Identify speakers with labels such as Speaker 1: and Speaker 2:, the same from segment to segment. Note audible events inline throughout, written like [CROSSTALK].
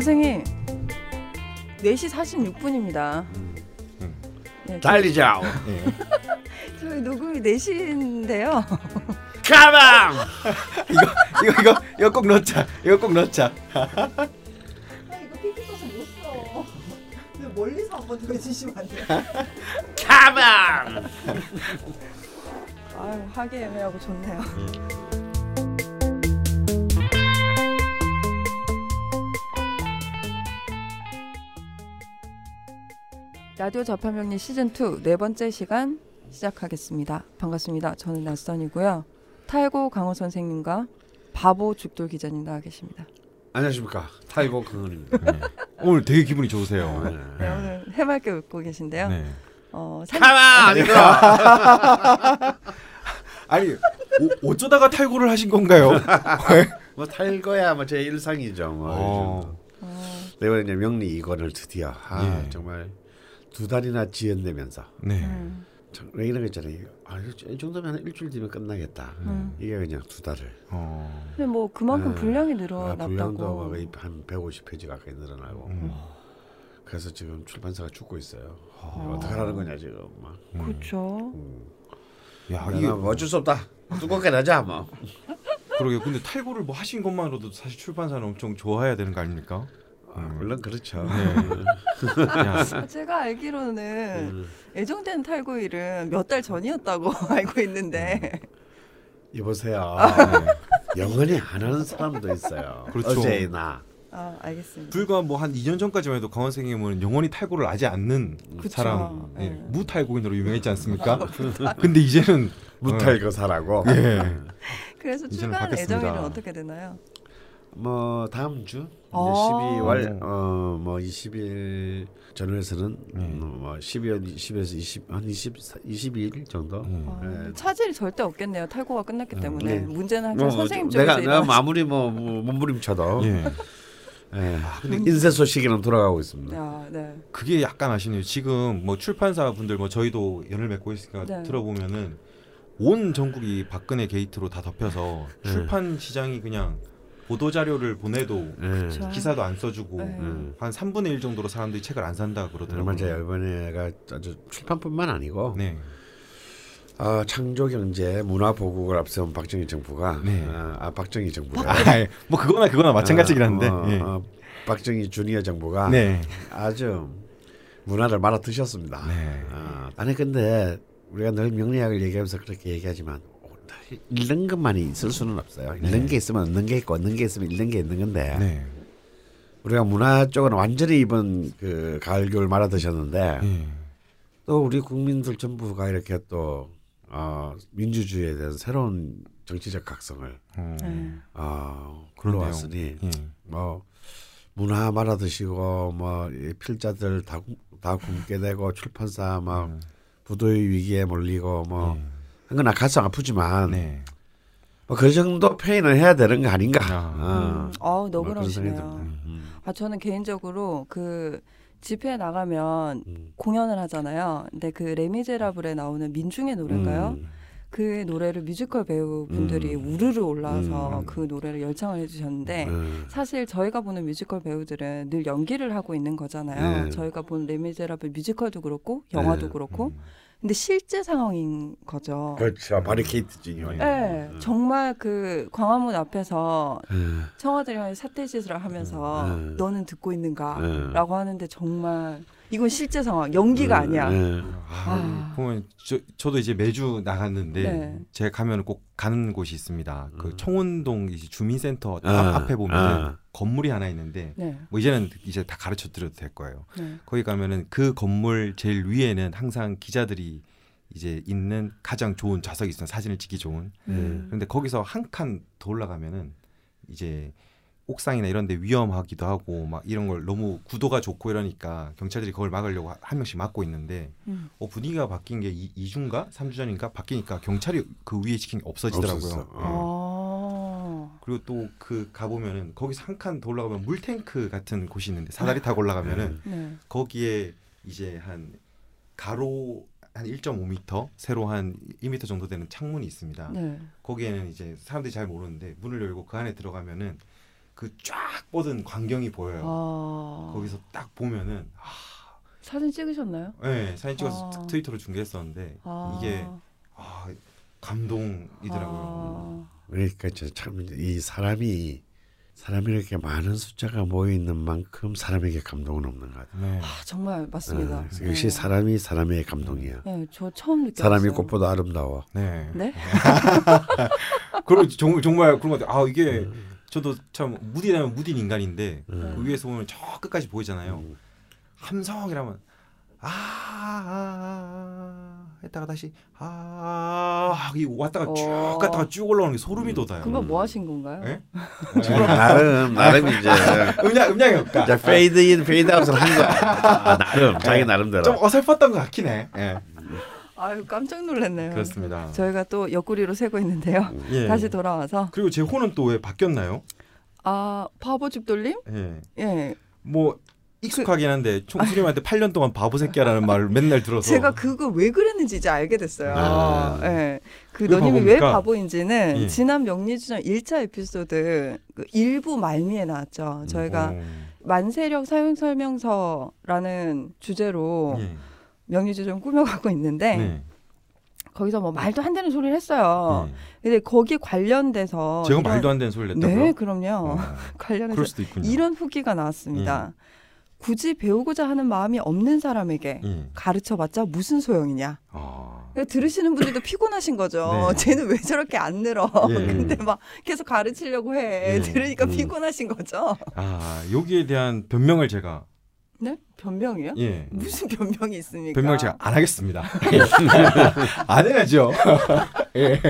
Speaker 1: 선생님 4시 46분입니다. 네,
Speaker 2: 달리자.
Speaker 3: 예.
Speaker 1: 저희 녹음이 4시인데요. [LAUGHS]
Speaker 2: 가방.
Speaker 3: 이거 이거 이거 꼭 넣자. 이거 꼭 넣자.
Speaker 1: 아 이거 멀리서 한번 더 해주시면 안 돼요? [LAUGHS]
Speaker 2: 가방.
Speaker 1: 아유 하기 애매하고 좋네요. 라디오 좌파명리 시즌 2 네 번째 시간 시작하겠습니다. 반갑습니다. 저는 낯선이고요. 탈구 강헌 선생님과 바보 죽돌 기자님 나와 계십니다.
Speaker 2: 안녕하십니까 탈구 강헌입니다.
Speaker 3: 네. 오늘 되게 기분이 좋으세요.
Speaker 2: 네.
Speaker 1: 네, 오늘 해맑게 웃고 계신데요.
Speaker 3: 네.
Speaker 1: 어, 산-
Speaker 2: 가방 이거. [LAUGHS]
Speaker 3: 아니 오, 어쩌다가 탈구를 하신 건가요? [LAUGHS]
Speaker 2: 뭐 탈구야 뭐 제 일상이죠. 뭐
Speaker 3: 어.
Speaker 1: 어,
Speaker 2: 내가 이제 명리 이권을 드디어 아,
Speaker 3: 예.
Speaker 2: 정말 두 달이나 지연되면서
Speaker 3: 네.
Speaker 1: 음,
Speaker 2: 참, 왜 이런 거 있잖아요. 아, 이 정도면 한 일주일 뒤면 끝나겠다.
Speaker 1: 음.
Speaker 2: 이게 그냥 두 달을.
Speaker 3: 어.
Speaker 1: 근데 뭐 그만큼
Speaker 2: 네.
Speaker 1: 분량이
Speaker 2: 아,
Speaker 1: 늘어났다고.
Speaker 2: 분량도 거의 한 150페이지 가까이 늘어나고.
Speaker 3: 음.
Speaker 2: 그래서 지금 출판사가 죽고 있어요.
Speaker 1: 어.
Speaker 2: 어떻게 하라는 거냐 지금. 막.
Speaker 1: 그렇죠.
Speaker 2: 음.
Speaker 3: 야
Speaker 2: 이게 뭐 어쩔 수 없다. 두껍게 나자 뭐.
Speaker 3: 그러게 근데 탈구를 뭐 하신 것만으로도 사실 출판사는 엄청 좋아해야 되는 거 아닙니까?
Speaker 2: 아, 물론 그렇죠.
Speaker 3: 네. 야,
Speaker 1: 아, 제가 알기로는
Speaker 2: 음.
Speaker 1: 애정된 탈구일은 몇 달 전이었다고 [LAUGHS] 알고 있는데
Speaker 2: 여보세요.
Speaker 3: 네.
Speaker 2: 영원히 안 하는 사람도 있어요.
Speaker 3: 그렇죠.
Speaker 2: 어제나.
Speaker 1: 아 알겠습니다.
Speaker 3: 불과 뭐 한 2년 전까지만 해도 강원 선생님은 영원히 탈구를 하지 않는
Speaker 1: 그쵸.
Speaker 3: 사람 예,
Speaker 1: 네.
Speaker 3: 무탈구인으로 유명했지 않습니까? 근데 이제는
Speaker 2: 무탈거사라고.
Speaker 3: 예.
Speaker 1: 그래서 출간. 예정일은 어떻게 되나요?
Speaker 2: 뭐 다음 주
Speaker 1: 아.
Speaker 2: 12월 어뭐 20일 전후에서는
Speaker 3: 네.
Speaker 2: 음, 뭐 12월 20에서 20, 한 20, 22일 정도.
Speaker 3: 음.
Speaker 1: 아,
Speaker 2: 네.
Speaker 1: 차질이 절대 없겠네요. 탈구가 끝났기
Speaker 3: 음,
Speaker 1: 때문에
Speaker 2: 네.
Speaker 1: 문제는 항상
Speaker 2: 뭐,
Speaker 1: 선생님
Speaker 2: 내가
Speaker 1: 쪽에서
Speaker 2: 내가
Speaker 1: 일어나.
Speaker 2: 아무리 뭐, 뭐 몸부림쳐도
Speaker 3: 예.
Speaker 2: 예. 인쇄 소식에는 돌아가고 있습니다.
Speaker 1: 야, 네.
Speaker 3: 그게 약간 아쉽네요. 지금 뭐 출판사 분들 뭐 저희도 연을 맺고 있으니까
Speaker 1: 네.
Speaker 3: 들어보면은 온 전국이 박근혜 게이트로 다 덮여서
Speaker 2: 네.
Speaker 3: 출판 시장이 그냥 보도 자료를 보내도
Speaker 2: 예.
Speaker 1: 그렇죠.
Speaker 3: 기사도 안 써주고
Speaker 1: 네.
Speaker 2: 음.
Speaker 3: 한 3분의 1 정도로 사람들이 책을 안 산다 그러더라고요.
Speaker 2: 맞아요. 이번에가 아주 출판뿐만 아니고
Speaker 3: 네.
Speaker 2: 어, 창조 경제 문화 보국을 앞세운 박정희 정부가
Speaker 3: 네.
Speaker 2: 어, 아 박정희 정부가
Speaker 3: 아, 뭐 그거나 그거나 마찬가지긴 한데.
Speaker 2: 어, 어,
Speaker 3: 예.
Speaker 2: 어, 박정희 주니어 정부가
Speaker 3: 네.
Speaker 2: 아주 문화를 말아 드셨습니다.
Speaker 3: 네.
Speaker 2: 어, 아니 근데 우리가 늘 명리학을 얘기하면서 그렇게 얘기하지만 읽는 것만이 있을 수는 없어요. 읽는
Speaker 3: 네.
Speaker 2: 게 있으면 없는 게 있고 없는 게 있으면 읽는 게 있는 건데
Speaker 3: 네.
Speaker 2: 우리가 문화 쪽은 완전히 이번 그 가을 겨울 말아 드셨는데
Speaker 3: 예.
Speaker 2: 또 우리 국민들 전부가 이렇게 또 어, 민주주의에 대한 새로운 정치적 각성을
Speaker 3: 어,
Speaker 1: 네.
Speaker 2: 어. 굴러왔으니
Speaker 3: 예.
Speaker 2: 뭐 문화 말아 드시고 뭐이 필자들 다, 굶- 다 굶게 되고 출판사 막
Speaker 3: 음.
Speaker 2: 부도의 위기에 몰리고 뭐
Speaker 3: 예.
Speaker 2: 한건 가슴 아프지만
Speaker 3: 네.
Speaker 2: 뭐그 정도 pain을 해야 되는 거 아닌가.
Speaker 3: 아.
Speaker 2: 어.
Speaker 1: 음. 어.
Speaker 2: 듭니다. 음.
Speaker 1: 아, 저는 개인적으로 그 집회에 나가면
Speaker 2: 음.
Speaker 1: 공연을 하잖아요. 근데 그 레미제라블에 나오는 민중의 노래인가요?
Speaker 2: 음.
Speaker 1: 그 노래를 뮤지컬 배우분들이
Speaker 2: 음.
Speaker 1: 우르르 올라와서
Speaker 2: 음.
Speaker 1: 그 노래를 열창을 해주셨는데
Speaker 2: 음.
Speaker 1: 사실 저희가 보는 뮤지컬 배우들은 늘 연기를 하고 있는 거잖아요.
Speaker 2: 네.
Speaker 1: 저희가 본 레미제라블 뮤지컬도 그렇고 영화도
Speaker 2: 네.
Speaker 1: 그렇고 근데 실제 상황인 거죠.
Speaker 2: 그렇죠. 바리케이트지.
Speaker 3: 네.
Speaker 1: 네, 정말 그 광화문 앞에서
Speaker 2: 음.
Speaker 1: 청와대랑 사태짓을 하면서
Speaker 2: 음.
Speaker 1: 너는 듣고 있는가라고
Speaker 2: 음.
Speaker 1: 하는데 정말 이건 실제 상황 연기가 아니야.
Speaker 2: 음.
Speaker 3: 아,
Speaker 1: 아.
Speaker 3: 보면 저, 저도 이제 매주 나갔는데
Speaker 1: 네.
Speaker 3: 제가 가면 꼭 가는 곳이 있습니다. 그
Speaker 2: 음.
Speaker 3: 청운동 이제 주민센터
Speaker 2: 아,
Speaker 3: 앞, 앞에 보면
Speaker 2: 아.
Speaker 3: 건물이 하나 있는데
Speaker 1: 네,
Speaker 3: 뭐 이제는 이제 다 가르쳐 드려도 될 거예요.
Speaker 1: 네.
Speaker 3: 거기 가면은 그 건물 제일 위에는 항상 기자들이 이제 있는 가장 좋은 좌석이 있어요. 사진을 찍기 좋은.
Speaker 2: 음.
Speaker 3: 그런데 거기서 한 칸 더 올라가면은 이제 옥상이나 이런 데 위험하기도 하고 막 이런 걸 너무 구도가 좋고 이러니까 경찰들이 그걸 막으려고 한 명씩 막고 있는데
Speaker 1: 음.
Speaker 3: 어, 분위기가 바뀐 게 2, 주인가 3주 전인가 바뀌니까 경찰이 그 위에 지킨 게 없어지더라고요. 예.
Speaker 1: 어.
Speaker 3: 그리고 또 그 가보면은 거기서 한 칸 더 올라가면 물탱크 같은 곳이 있는데 사다리 타고 올라가면은
Speaker 1: 네.
Speaker 3: 거기에 이제 한 가로 한 1.5m, 세로 한 2m 정도 되는 창문이 있습니다.
Speaker 1: 네.
Speaker 3: 거기에는 이제 사람들이 잘 모르는데 문을 열고 그 안에 들어가면은 그 쫙 뻗은 광경이 보여요.
Speaker 1: 아.
Speaker 3: 거기서 딱 보면은 아,
Speaker 1: 사진 찍으셨나요?
Speaker 3: 네, 사진 찍어서
Speaker 1: 아.
Speaker 3: 트위터로 중계했었는데
Speaker 1: 아.
Speaker 3: 이게 아, 감동이더라고요.
Speaker 1: 아.
Speaker 2: 그러니까 참 이 사람이 사람이 이렇게 많은 숫자가 모여 있는 만큼 사람에게 감동은 없는 것 같아요.
Speaker 3: 네.
Speaker 1: 아, 정말 맞습니다.
Speaker 2: 어, 그래서 역시
Speaker 1: 네.
Speaker 2: 사람이 사람의 감동이야.
Speaker 1: 네, 저 처음 느꼈어요.
Speaker 2: 사람이 꽃보다 아름다워.
Speaker 3: 네.
Speaker 1: 네? [LAUGHS]
Speaker 3: 그리고 정, 정말 그런 것 같아요. 아 이게
Speaker 2: 음.
Speaker 3: 저도 참 무디라면 무딘 인간인데
Speaker 2: 음.
Speaker 3: 그 위에서 보면 저 끝까지 보이잖아요.
Speaker 2: 음.
Speaker 3: 함성이라면 아, 아, 아 했다가 다시 아, 이 왔다가 쭉
Speaker 1: 어.
Speaker 3: 갔다가 쭉 올라오는 게 소름이
Speaker 2: 음.
Speaker 3: 돋아요.
Speaker 1: 금방 뭐 하신 건가요?
Speaker 3: 예?
Speaker 2: 나름 [LAUGHS] 나름 이제
Speaker 3: 음량 음량이 없다.
Speaker 2: 이제 페이드 인 페이드 아웃을 한 거야. 아, 나름 자기 나름대로.
Speaker 3: 좀 어설펐던 것 같긴 해. 예.
Speaker 1: 아유 깜짝 놀랐네요.
Speaker 3: 그렇습니다.
Speaker 1: 저희가 또 옆구리로 새고 있는데요.
Speaker 3: 예.
Speaker 1: 다시 돌아와서
Speaker 3: 그리고 제 호는 또 왜 바뀌었나요?
Speaker 1: 아 바보 집돌림?
Speaker 3: 예.
Speaker 1: 예,
Speaker 3: 뭐 익숙하긴 한데 총수님한테 8년 동안 바보 새끼라는 말을 맨날 들어서
Speaker 1: 제가 그거 왜 그랬는지 이제 알게 됐어요.
Speaker 2: 아.
Speaker 1: 예,
Speaker 3: 그왜
Speaker 1: 너님이 왜
Speaker 3: 바보입니까?
Speaker 1: 바보인지는
Speaker 3: 예.
Speaker 1: 지난 명리주전 1차 에피소드 그 일부 말미에 나왔죠. 저희가
Speaker 3: 어,
Speaker 1: 만세력 사용 설명서라는 주제로
Speaker 3: 예.
Speaker 1: 명리주전 꾸며가고 있는데
Speaker 3: 네.
Speaker 1: 거기서 뭐 말도 안 되는 소리를 했어요.
Speaker 3: 예.
Speaker 1: 근데 거기에 관련돼서
Speaker 3: 제가
Speaker 1: 이런-
Speaker 3: 말도 안 되는 소리를 냈다고요?
Speaker 1: 네, 그럼요.
Speaker 3: 어, [LAUGHS]
Speaker 1: 관련해서
Speaker 3: 그럴 수도 있군요.
Speaker 1: 이런 후기가 나왔습니다. 굳이 배우고자 하는 마음이 없는 사람에게
Speaker 3: 예.
Speaker 1: 가르쳐봤자 무슨 소용이냐.
Speaker 3: 아.
Speaker 1: 그러니까 들으시는 분들도 피곤하신 거죠.
Speaker 3: 네. [LAUGHS]
Speaker 1: 쟤는 왜 저렇게 안 늘어?
Speaker 3: 예. [LAUGHS]
Speaker 1: 근데 막 계속 가르치려고 해.
Speaker 3: 예.
Speaker 1: 들으니까
Speaker 2: 음.
Speaker 1: 피곤하신 거죠.
Speaker 3: 아, 여기에 대한 변명을 제가
Speaker 1: 네? 변명이요?
Speaker 3: 예.
Speaker 1: 무슨 변명이 있습니까?
Speaker 3: 변명을 제가 안 하겠습니다. [LAUGHS] 안 해야죠. [LAUGHS] 예.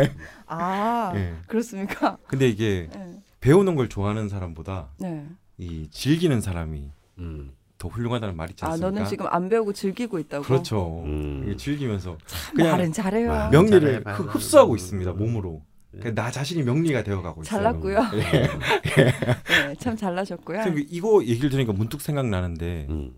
Speaker 1: 아,
Speaker 3: 예.
Speaker 1: 그렇습니까?
Speaker 3: 근데 이게
Speaker 1: 네.
Speaker 3: 배우는 걸 좋아하는 사람보다
Speaker 1: 네.
Speaker 3: 이 즐기는 사람이
Speaker 2: 음.
Speaker 3: 더 훌륭하다는 말이 있지
Speaker 1: 아,
Speaker 3: 않습니까?
Speaker 1: 너는 지금 안 배우고 즐기고 있다고?
Speaker 3: 그렇죠.
Speaker 2: 음.
Speaker 3: 즐기면서
Speaker 1: 참
Speaker 3: 그냥
Speaker 1: 말은 잘해요.
Speaker 2: 말-
Speaker 3: 명리를
Speaker 2: 잘해, 말-
Speaker 3: 흡- 흡수하고 있습니다. 몸으로.
Speaker 2: 예.
Speaker 3: 그러니까 나 자신이 명리가 되어가고 있어요.
Speaker 1: 잘났고요. [LAUGHS]
Speaker 3: 예.
Speaker 1: 네, 참 잘나셨고요.
Speaker 3: 이거 얘기를 들으니까 문득 생각나는데
Speaker 2: 음.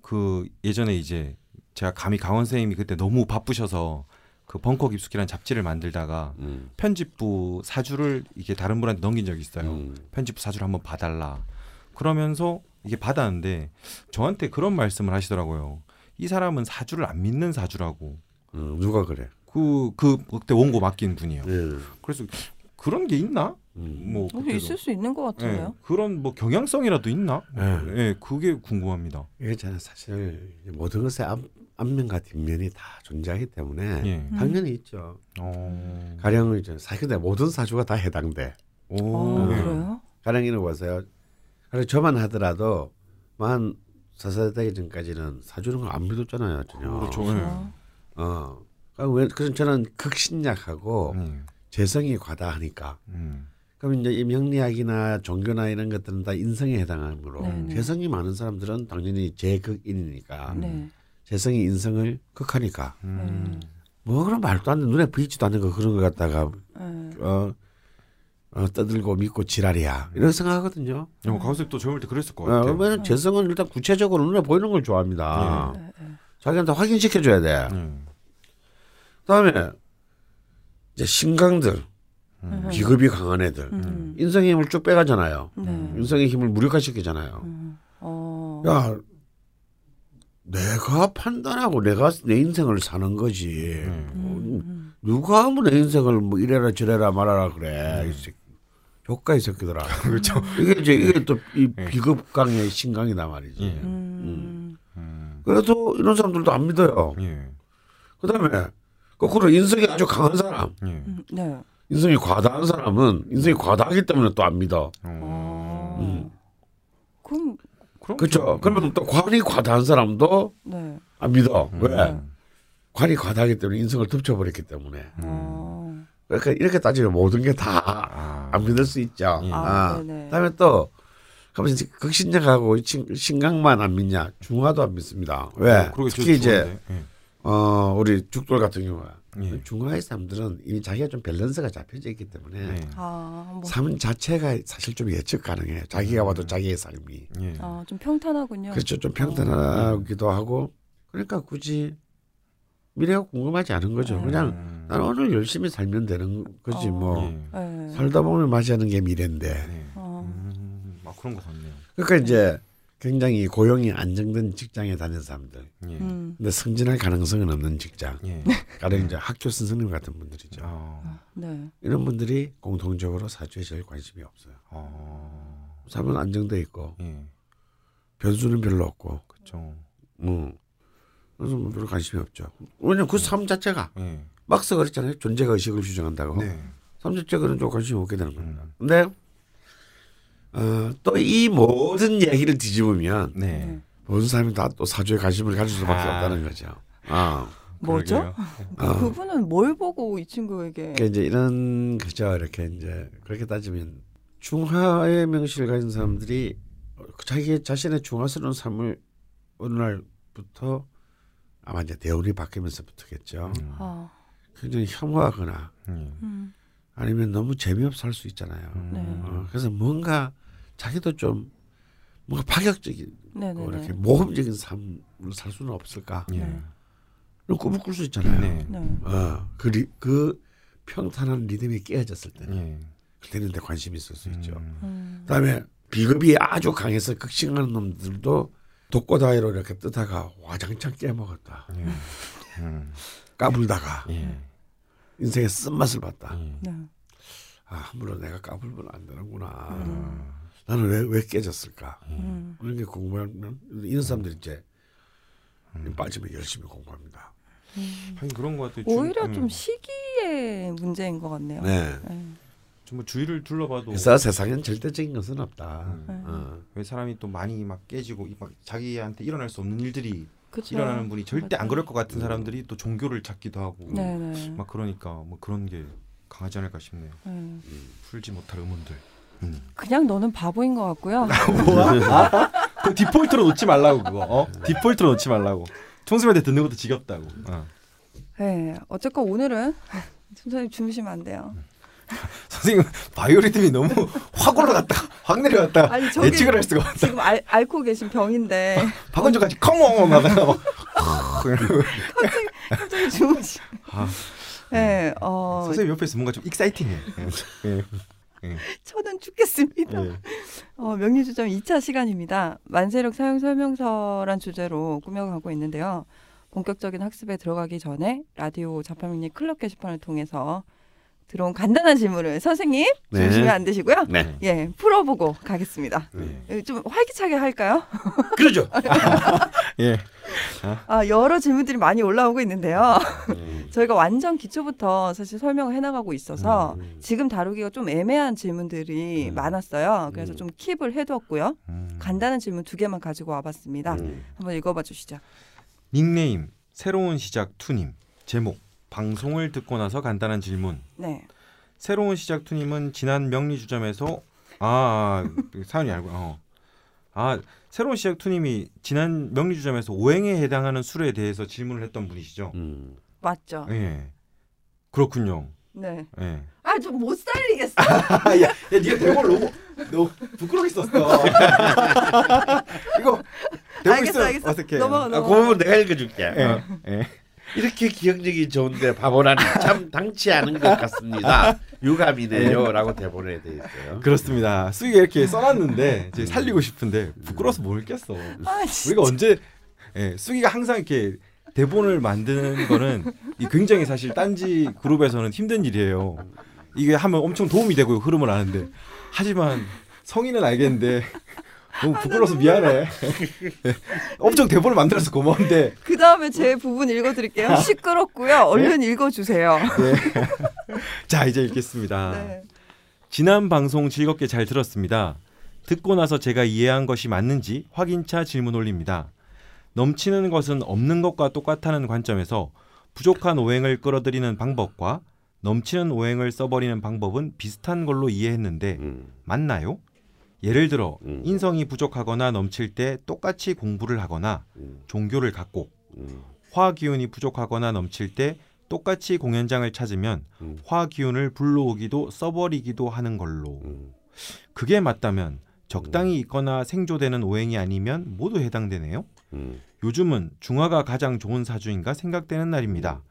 Speaker 3: 그 예전에 이제 제가 감히 강원 선생님이 그때 너무 바쁘셔서 그 벙커 깊숙이라는 잡지를 만들다가
Speaker 2: 음.
Speaker 3: 편집부 사주를 이게 다른 분한테 넘긴 적이 있어요.
Speaker 2: 음.
Speaker 3: 편집부 사주를 한번 봐달라. 그러면서 이게 받았는데 저한테 그런 말씀을 하시더라고요. 이 사람은 사주를 안 믿는 사주라고.
Speaker 2: 음, 누가 그래?
Speaker 3: 그, 그 그때 원고 맡긴 분이요.
Speaker 2: 예.
Speaker 3: 그래서 그런 게 있나?
Speaker 2: 음.
Speaker 3: 뭐
Speaker 1: 어,
Speaker 3: 그때도.
Speaker 1: 있을 수 있는 것
Speaker 3: 예,
Speaker 1: 같은데요.
Speaker 3: 그런 뭐 경향성이라도 있나?
Speaker 2: 예.
Speaker 3: 예, 그게 궁금합니다.
Speaker 2: 이게 저는 사실 모든 것의 앞, 앞면과 뒷면이 다 존재하기 때문에
Speaker 3: 예.
Speaker 1: 음.
Speaker 2: 당연히 있죠.
Speaker 3: 어.
Speaker 2: 가령 이제 사실 근데 모든 사주가 다 해당돼.
Speaker 3: 오.
Speaker 1: 어,
Speaker 2: 예.
Speaker 1: 그래요?
Speaker 2: 가령 이런 거 보세요. 그래서 저만 하더라도 만 사사되기 전까지는 사주는 걸 안 믿었잖아요, 전혀.
Speaker 3: 그렇죠.
Speaker 1: 그렇죠.
Speaker 2: 어. 그러니까 왜 그래서 저는 극신약하고
Speaker 3: 음.
Speaker 2: 재성이 과다하니까.
Speaker 3: 음.
Speaker 2: 그럼 이제 이 명리학이나 종교나 이런 것들은 다 인성에 해당하므로
Speaker 1: 네네.
Speaker 2: 재성이 많은 사람들은 당연히 제극인이니까
Speaker 1: 네.
Speaker 2: 재성이 인성을 극하니까
Speaker 3: 음.
Speaker 2: 뭐 그런 말도 안 돼. 눈에 보이지도 않는 거 그런 거 갖다가
Speaker 1: 네.
Speaker 2: 어, 어 떠들고 믿고 지랄이야 이런 생각하거든요.
Speaker 3: 어, 가우스 또 젊을 때 그랬을 것
Speaker 2: 어,
Speaker 3: 같아요.
Speaker 2: 왜냐면 재성은 일단 구체적으로 눈에 보이는 걸 좋아합니다.
Speaker 1: 네, 네.
Speaker 2: 자기한테 확인시켜 줘야 돼.
Speaker 3: 음.
Speaker 2: 그다음에 이제 신강들
Speaker 3: 음.
Speaker 2: 비급이 강한 애들
Speaker 1: 음.
Speaker 2: 인성의 힘을 쭉 빼가잖아요.
Speaker 1: 네.
Speaker 2: 인성의 힘을 무력화시키잖아요.
Speaker 1: 음. 어.
Speaker 2: 야, 내가 판단하고 내가 내 인생을 사는 거지.
Speaker 3: 음.
Speaker 1: 음.
Speaker 2: 누가 뭐내 인생을 뭐 이래라 저래라 말하라 그래. 이 새끼. 효과 이 새끼들아. [LAUGHS]
Speaker 3: 그렇죠.
Speaker 2: 이게 이제 이게 또이
Speaker 3: 예.
Speaker 2: 비급 강의 신강이다 말이지.
Speaker 3: 예.
Speaker 1: 음.
Speaker 3: 음.
Speaker 2: 그래도 이런 사람들도 안 믿어요.
Speaker 3: 예.
Speaker 2: 그다음에 거꾸로 인성이 아주 강한 사람,
Speaker 3: 예.
Speaker 1: 음. 네.
Speaker 2: 인성이 과다한 사람은 인성이 과다하기 때문에 또 안 믿어.
Speaker 3: 어.
Speaker 2: 음.
Speaker 1: 그럼
Speaker 3: 그럼
Speaker 2: 그렇죠. 그러면 또 관이 과다한 사람도
Speaker 1: 네.
Speaker 2: 안 믿어.
Speaker 3: 음.
Speaker 2: 왜? 관이 과다하기 때문에 인성을 덮쳐버렸기 때문에.
Speaker 3: 음.
Speaker 1: 어.
Speaker 2: 그러니까 이렇게 따지면 모든 게 다안
Speaker 3: 아.
Speaker 2: 믿을 수 있죠.
Speaker 3: 예.
Speaker 1: 아,
Speaker 2: 아,
Speaker 1: 네네.
Speaker 2: 그다음에 또 그러면 이제 극신약하고 신- 신강만 안 믿냐? 중화도 안 믿습니다. 왜?
Speaker 3: 어,
Speaker 2: 특히 이제
Speaker 3: 좋은데. 예.
Speaker 2: 어 우리 죽돌 같은 경우가
Speaker 3: 예.
Speaker 2: 중화의 사람들은 이미 자기가 좀 밸런스가 잡혀져 있기 때문에
Speaker 3: 예.
Speaker 1: 아, 뭐,
Speaker 2: 삶 자체가 사실 좀 예측 가능해요. 자기가 봐도 자기의 삶이
Speaker 3: 예.
Speaker 1: 아, 좀 평탄하군요.
Speaker 2: 그렇죠. 좀 평탄하기도 하고 그러니까 굳이 미래가 궁금하지 않은 거죠.
Speaker 1: 음.
Speaker 2: 그냥
Speaker 3: 음.
Speaker 2: 나는 오늘 열심히 살면 되는 거지
Speaker 1: 어.
Speaker 2: 뭐
Speaker 3: 예.
Speaker 1: 네.
Speaker 2: 살다 보면 맞이하는 게 미래인데
Speaker 3: 예.
Speaker 1: 어.
Speaker 3: 음. 그런 것 같네요.
Speaker 2: 그러니까 이제 굉장히 고용이 안정된 직장에 다니는 사람들.
Speaker 3: 예.
Speaker 1: 음.
Speaker 2: 근데 승진할 가능성은 없는 직장.
Speaker 3: 예.
Speaker 2: 가령 이제 학교 선생님 같은 분들이죠.
Speaker 3: 어.
Speaker 1: 네.
Speaker 2: 이런 분들이 공통적으로 사주에 제일 관심이 없어요.
Speaker 3: 어.
Speaker 2: 삶은 안정돼 있고
Speaker 3: 예.
Speaker 2: 변수는 별로 없고,
Speaker 3: 그렇죠.
Speaker 2: 뭐 그래서 뭐 별로 관심이 없죠. 왜냐면 그 삶 자체가
Speaker 3: 예.
Speaker 2: 막스 그랬잖아요. 존재가 의식을 규정한다고.
Speaker 3: 네.
Speaker 2: 삶 자체가 좀 관심이 없게 되는 겁니다.
Speaker 3: 음.
Speaker 2: 근데 어, 또 이 모든 얘기를 뒤집으면
Speaker 3: 네.
Speaker 1: 네.
Speaker 2: 모든 사람이 다 또 사주에 관심을 가질 수밖에
Speaker 3: 아.
Speaker 2: 없다는 거죠. 아,
Speaker 1: 뭐죠?
Speaker 2: 어.
Speaker 1: 그분은 뭘 보고 이 친구에게
Speaker 2: 그러니까 이제 이런 그죠 이렇게 이제 그렇게 따지면 중화의 명실을 가진 사람들이 자기 자신의 중화스러운 삶을 어느 날부터 아마 이제 대운이 바뀌면서부터겠죠.
Speaker 3: 음.
Speaker 1: 아,
Speaker 2: 굉장히 혐오하거나
Speaker 3: 예.
Speaker 1: 음.
Speaker 2: 아니면 너무 재미없어 할 수 있잖아요.
Speaker 3: 음.
Speaker 1: 네.
Speaker 2: 어, 그래서 뭔가 자기도 좀 뭔가 파격적인
Speaker 1: 네네네.
Speaker 2: 뭐 이렇게 모험적인 삶을 살 수는 없을까?
Speaker 3: 예.
Speaker 1: 네.
Speaker 2: 이런 꿈을 꿀 수 있잖아요.
Speaker 3: 네.
Speaker 1: 네.
Speaker 2: 어, 그, 리, 그 평탄한 리듬이 깨어졌을 때는
Speaker 3: 예.
Speaker 2: 그때는 데 관심이 있을 수 있죠.
Speaker 3: 음.
Speaker 1: 음.
Speaker 2: 그다음에 비겁이 아주 강해서 극심한 놈들도 독고다이로 이렇게 뜨다가 와장창 깨먹었다.
Speaker 3: 예. 음.
Speaker 2: 까불다가
Speaker 3: 예.
Speaker 2: 인생의 쓴맛을 봤다.
Speaker 3: 예.
Speaker 1: 네.
Speaker 2: 아 함부로 내가 까불면 안 되는구나.
Speaker 1: 음.
Speaker 2: 나는 왜 왜 깨졌을까?
Speaker 1: 음.
Speaker 2: 그런 게 궁금하면 이런 사람들이 이제 빠지면 열심히 공부합니다.
Speaker 3: 하긴 그런 것 같아요.
Speaker 1: 오히려
Speaker 3: 주,
Speaker 1: 좀
Speaker 3: 음.
Speaker 1: 시기의 문제인 것 같네요.
Speaker 2: 네.
Speaker 1: 네.
Speaker 3: 정말 주위를 둘러봐도
Speaker 2: 그래서 세상엔 절대적인 것은 없다.
Speaker 3: 음.
Speaker 2: 어.
Speaker 3: 왜 사람이 또 많이 막 깨지고 이- 막 자기한테 일어날 수 없는 일들이
Speaker 1: 그쵸.
Speaker 3: 일어나는 분이 절대 안
Speaker 1: 맞아요.
Speaker 3: 그럴 것 같은 사람들이 또 종교를 찾기도 하고
Speaker 1: 네네.
Speaker 3: 막 그러니까 뭐 그런 게 강하지 않을까 싶네요.
Speaker 1: 네.
Speaker 3: 풀지 못할 의문들. 음.
Speaker 1: 그냥 너는 바보인 것 같고요. [LAUGHS]
Speaker 3: 뭐야? 그 디폴트로 놓지 말라고 그거. 어? 디폴트로 놓지 말라고. 총수한테 듣는 것도 지겹다고. 어.
Speaker 1: 네. 어쨌건 오늘은 [LAUGHS] 선생님 주무시면 안 돼요. [LAUGHS]
Speaker 3: 선생님 바이오리듬이 너무 확 올라갔다 확 내려갔다
Speaker 1: 아니,
Speaker 3: 예측을 할 수가 없다.
Speaker 1: 지금 알, 앓고 계신 병인데
Speaker 3: 박원조까지 come on 하다가 막
Speaker 1: 갑자기 주무시.
Speaker 3: 아,
Speaker 1: 네. 어,
Speaker 3: 선생님 옆에서 뭔가 좀 exciting해. 예. 예.
Speaker 1: 저는 죽겠습니다.
Speaker 3: 예.
Speaker 1: 어, 명리주점 2차 시간입니다. 만세력 사용 설명서란 주제로 꾸며가고 있는데요. 본격적인 학습에 들어가기 전에 라디오 자파명리 클럽 게시판을 통해서 들어온 간단한 질문을 선생님
Speaker 2: 네.
Speaker 1: 주시면 안 되시고요.
Speaker 2: 네.
Speaker 1: 예, 풀어보고 가겠습니다.
Speaker 3: 네.
Speaker 1: 예, 좀 활기차게 할까요? [LAUGHS]
Speaker 2: 그러죠. [LAUGHS]
Speaker 3: 예.
Speaker 1: 아, 여러 질문들이 많이 올라오고 있는데요.
Speaker 2: 음.
Speaker 1: 저희가 완전 기초부터 사실 설명을 해나가고 있어서
Speaker 2: 음.
Speaker 1: 지금 다루기가 좀 애매한 질문들이
Speaker 2: 음.
Speaker 1: 많았어요. 그래서
Speaker 2: 음.
Speaker 1: 좀 킵을 해두었고요.
Speaker 3: 음.
Speaker 1: 간단한 질문 두 개만 가지고 와봤습니다.
Speaker 2: 음.
Speaker 1: 한번 읽어봐 주시죠.
Speaker 3: 닉네임 새로운 시작 투님 제목 방송을 듣고 나서 간단한 질문.
Speaker 1: 네.
Speaker 3: 새로운 시작 투님은 지난 명리 주점에서 아, 아 사연이 알고 어. 아 새로운 시작 투님이 지난 명리 주점에서 오행에 해당하는 술에 대해서 질문을 했던 분이시죠.
Speaker 2: 음.
Speaker 1: 맞죠?
Speaker 3: 예. 그렇군요.
Speaker 1: 네.
Speaker 3: 예.
Speaker 1: 아, 좀 못 살리겠어. [LAUGHS]
Speaker 3: 야, 야, 네가 대본 너무 너 부끄럽게 썼어. 이거 대본
Speaker 1: 알겠어, 알겠어.
Speaker 3: 어떻게?
Speaker 1: 넘어가,
Speaker 2: 아,
Speaker 1: 넘어가.
Speaker 2: 그 부분 내가 읽어줄게.
Speaker 3: 예.
Speaker 2: 어.
Speaker 3: 예.
Speaker 2: 이렇게 기억력이 좋은데 바보라니 참 당치 않은 것 같습니다. 유감이네요라고 대본에 돼 있어요.
Speaker 3: 그렇습니다. 수기가 이렇게 써놨는데 이제 살리고 싶은데 부끄러워서 못 읽겠어.
Speaker 1: 아.
Speaker 3: 우리가 언제 예, 수기가 항상 이렇게 대본을 만드는 거는 이 굉장히 사실 딴지 그룹에서는 힘든 일이에요. 이게 하면 엄청 도움이 되고 흐름을 아는데 하지만 성인은 알겠는데 너무 부끄러워서 미안해. 예, [LAUGHS] 엄청 대본을 만들어서 고마운데
Speaker 1: 그 다음에 제 부분 읽어드릴게요. 시끄럽고요. 얼른 읽어주세요. [LAUGHS]
Speaker 3: 자 이제 읽겠습니다.
Speaker 1: 네.
Speaker 3: 지난 방송 즐겁게 잘 들었습니다. 듣고 나서 제가 이해한 것이 맞는지 확인차 질문 올립니다. 넘치는 것은 없는 것과 똑같다는 관점에서 부족한 오행을 끌어들이는 방법과 넘치는 오행을 써버리는 방법은 비슷한 걸로 이해했는데
Speaker 2: 음.
Speaker 3: 맞나요? 예를 들어
Speaker 2: 음.
Speaker 3: 인성이 부족하거나 넘칠 때 똑같이 공부를 하거나
Speaker 2: 음.
Speaker 3: 종교를 갖고
Speaker 2: 음.
Speaker 3: 화 기운이 부족하거나 넘칠 때 똑같이 공연장을 찾으면
Speaker 2: 음.
Speaker 3: 화 기운을 불러오기도 써버리기도 하는 걸로
Speaker 2: 음.
Speaker 3: 그게 맞다면 적당히 있거나 생조되는 오행이 아니면 모두 해당되네요.
Speaker 2: 음.
Speaker 3: 요즘은 중화가 가장 좋은 사주인가 생각되는 날입니다.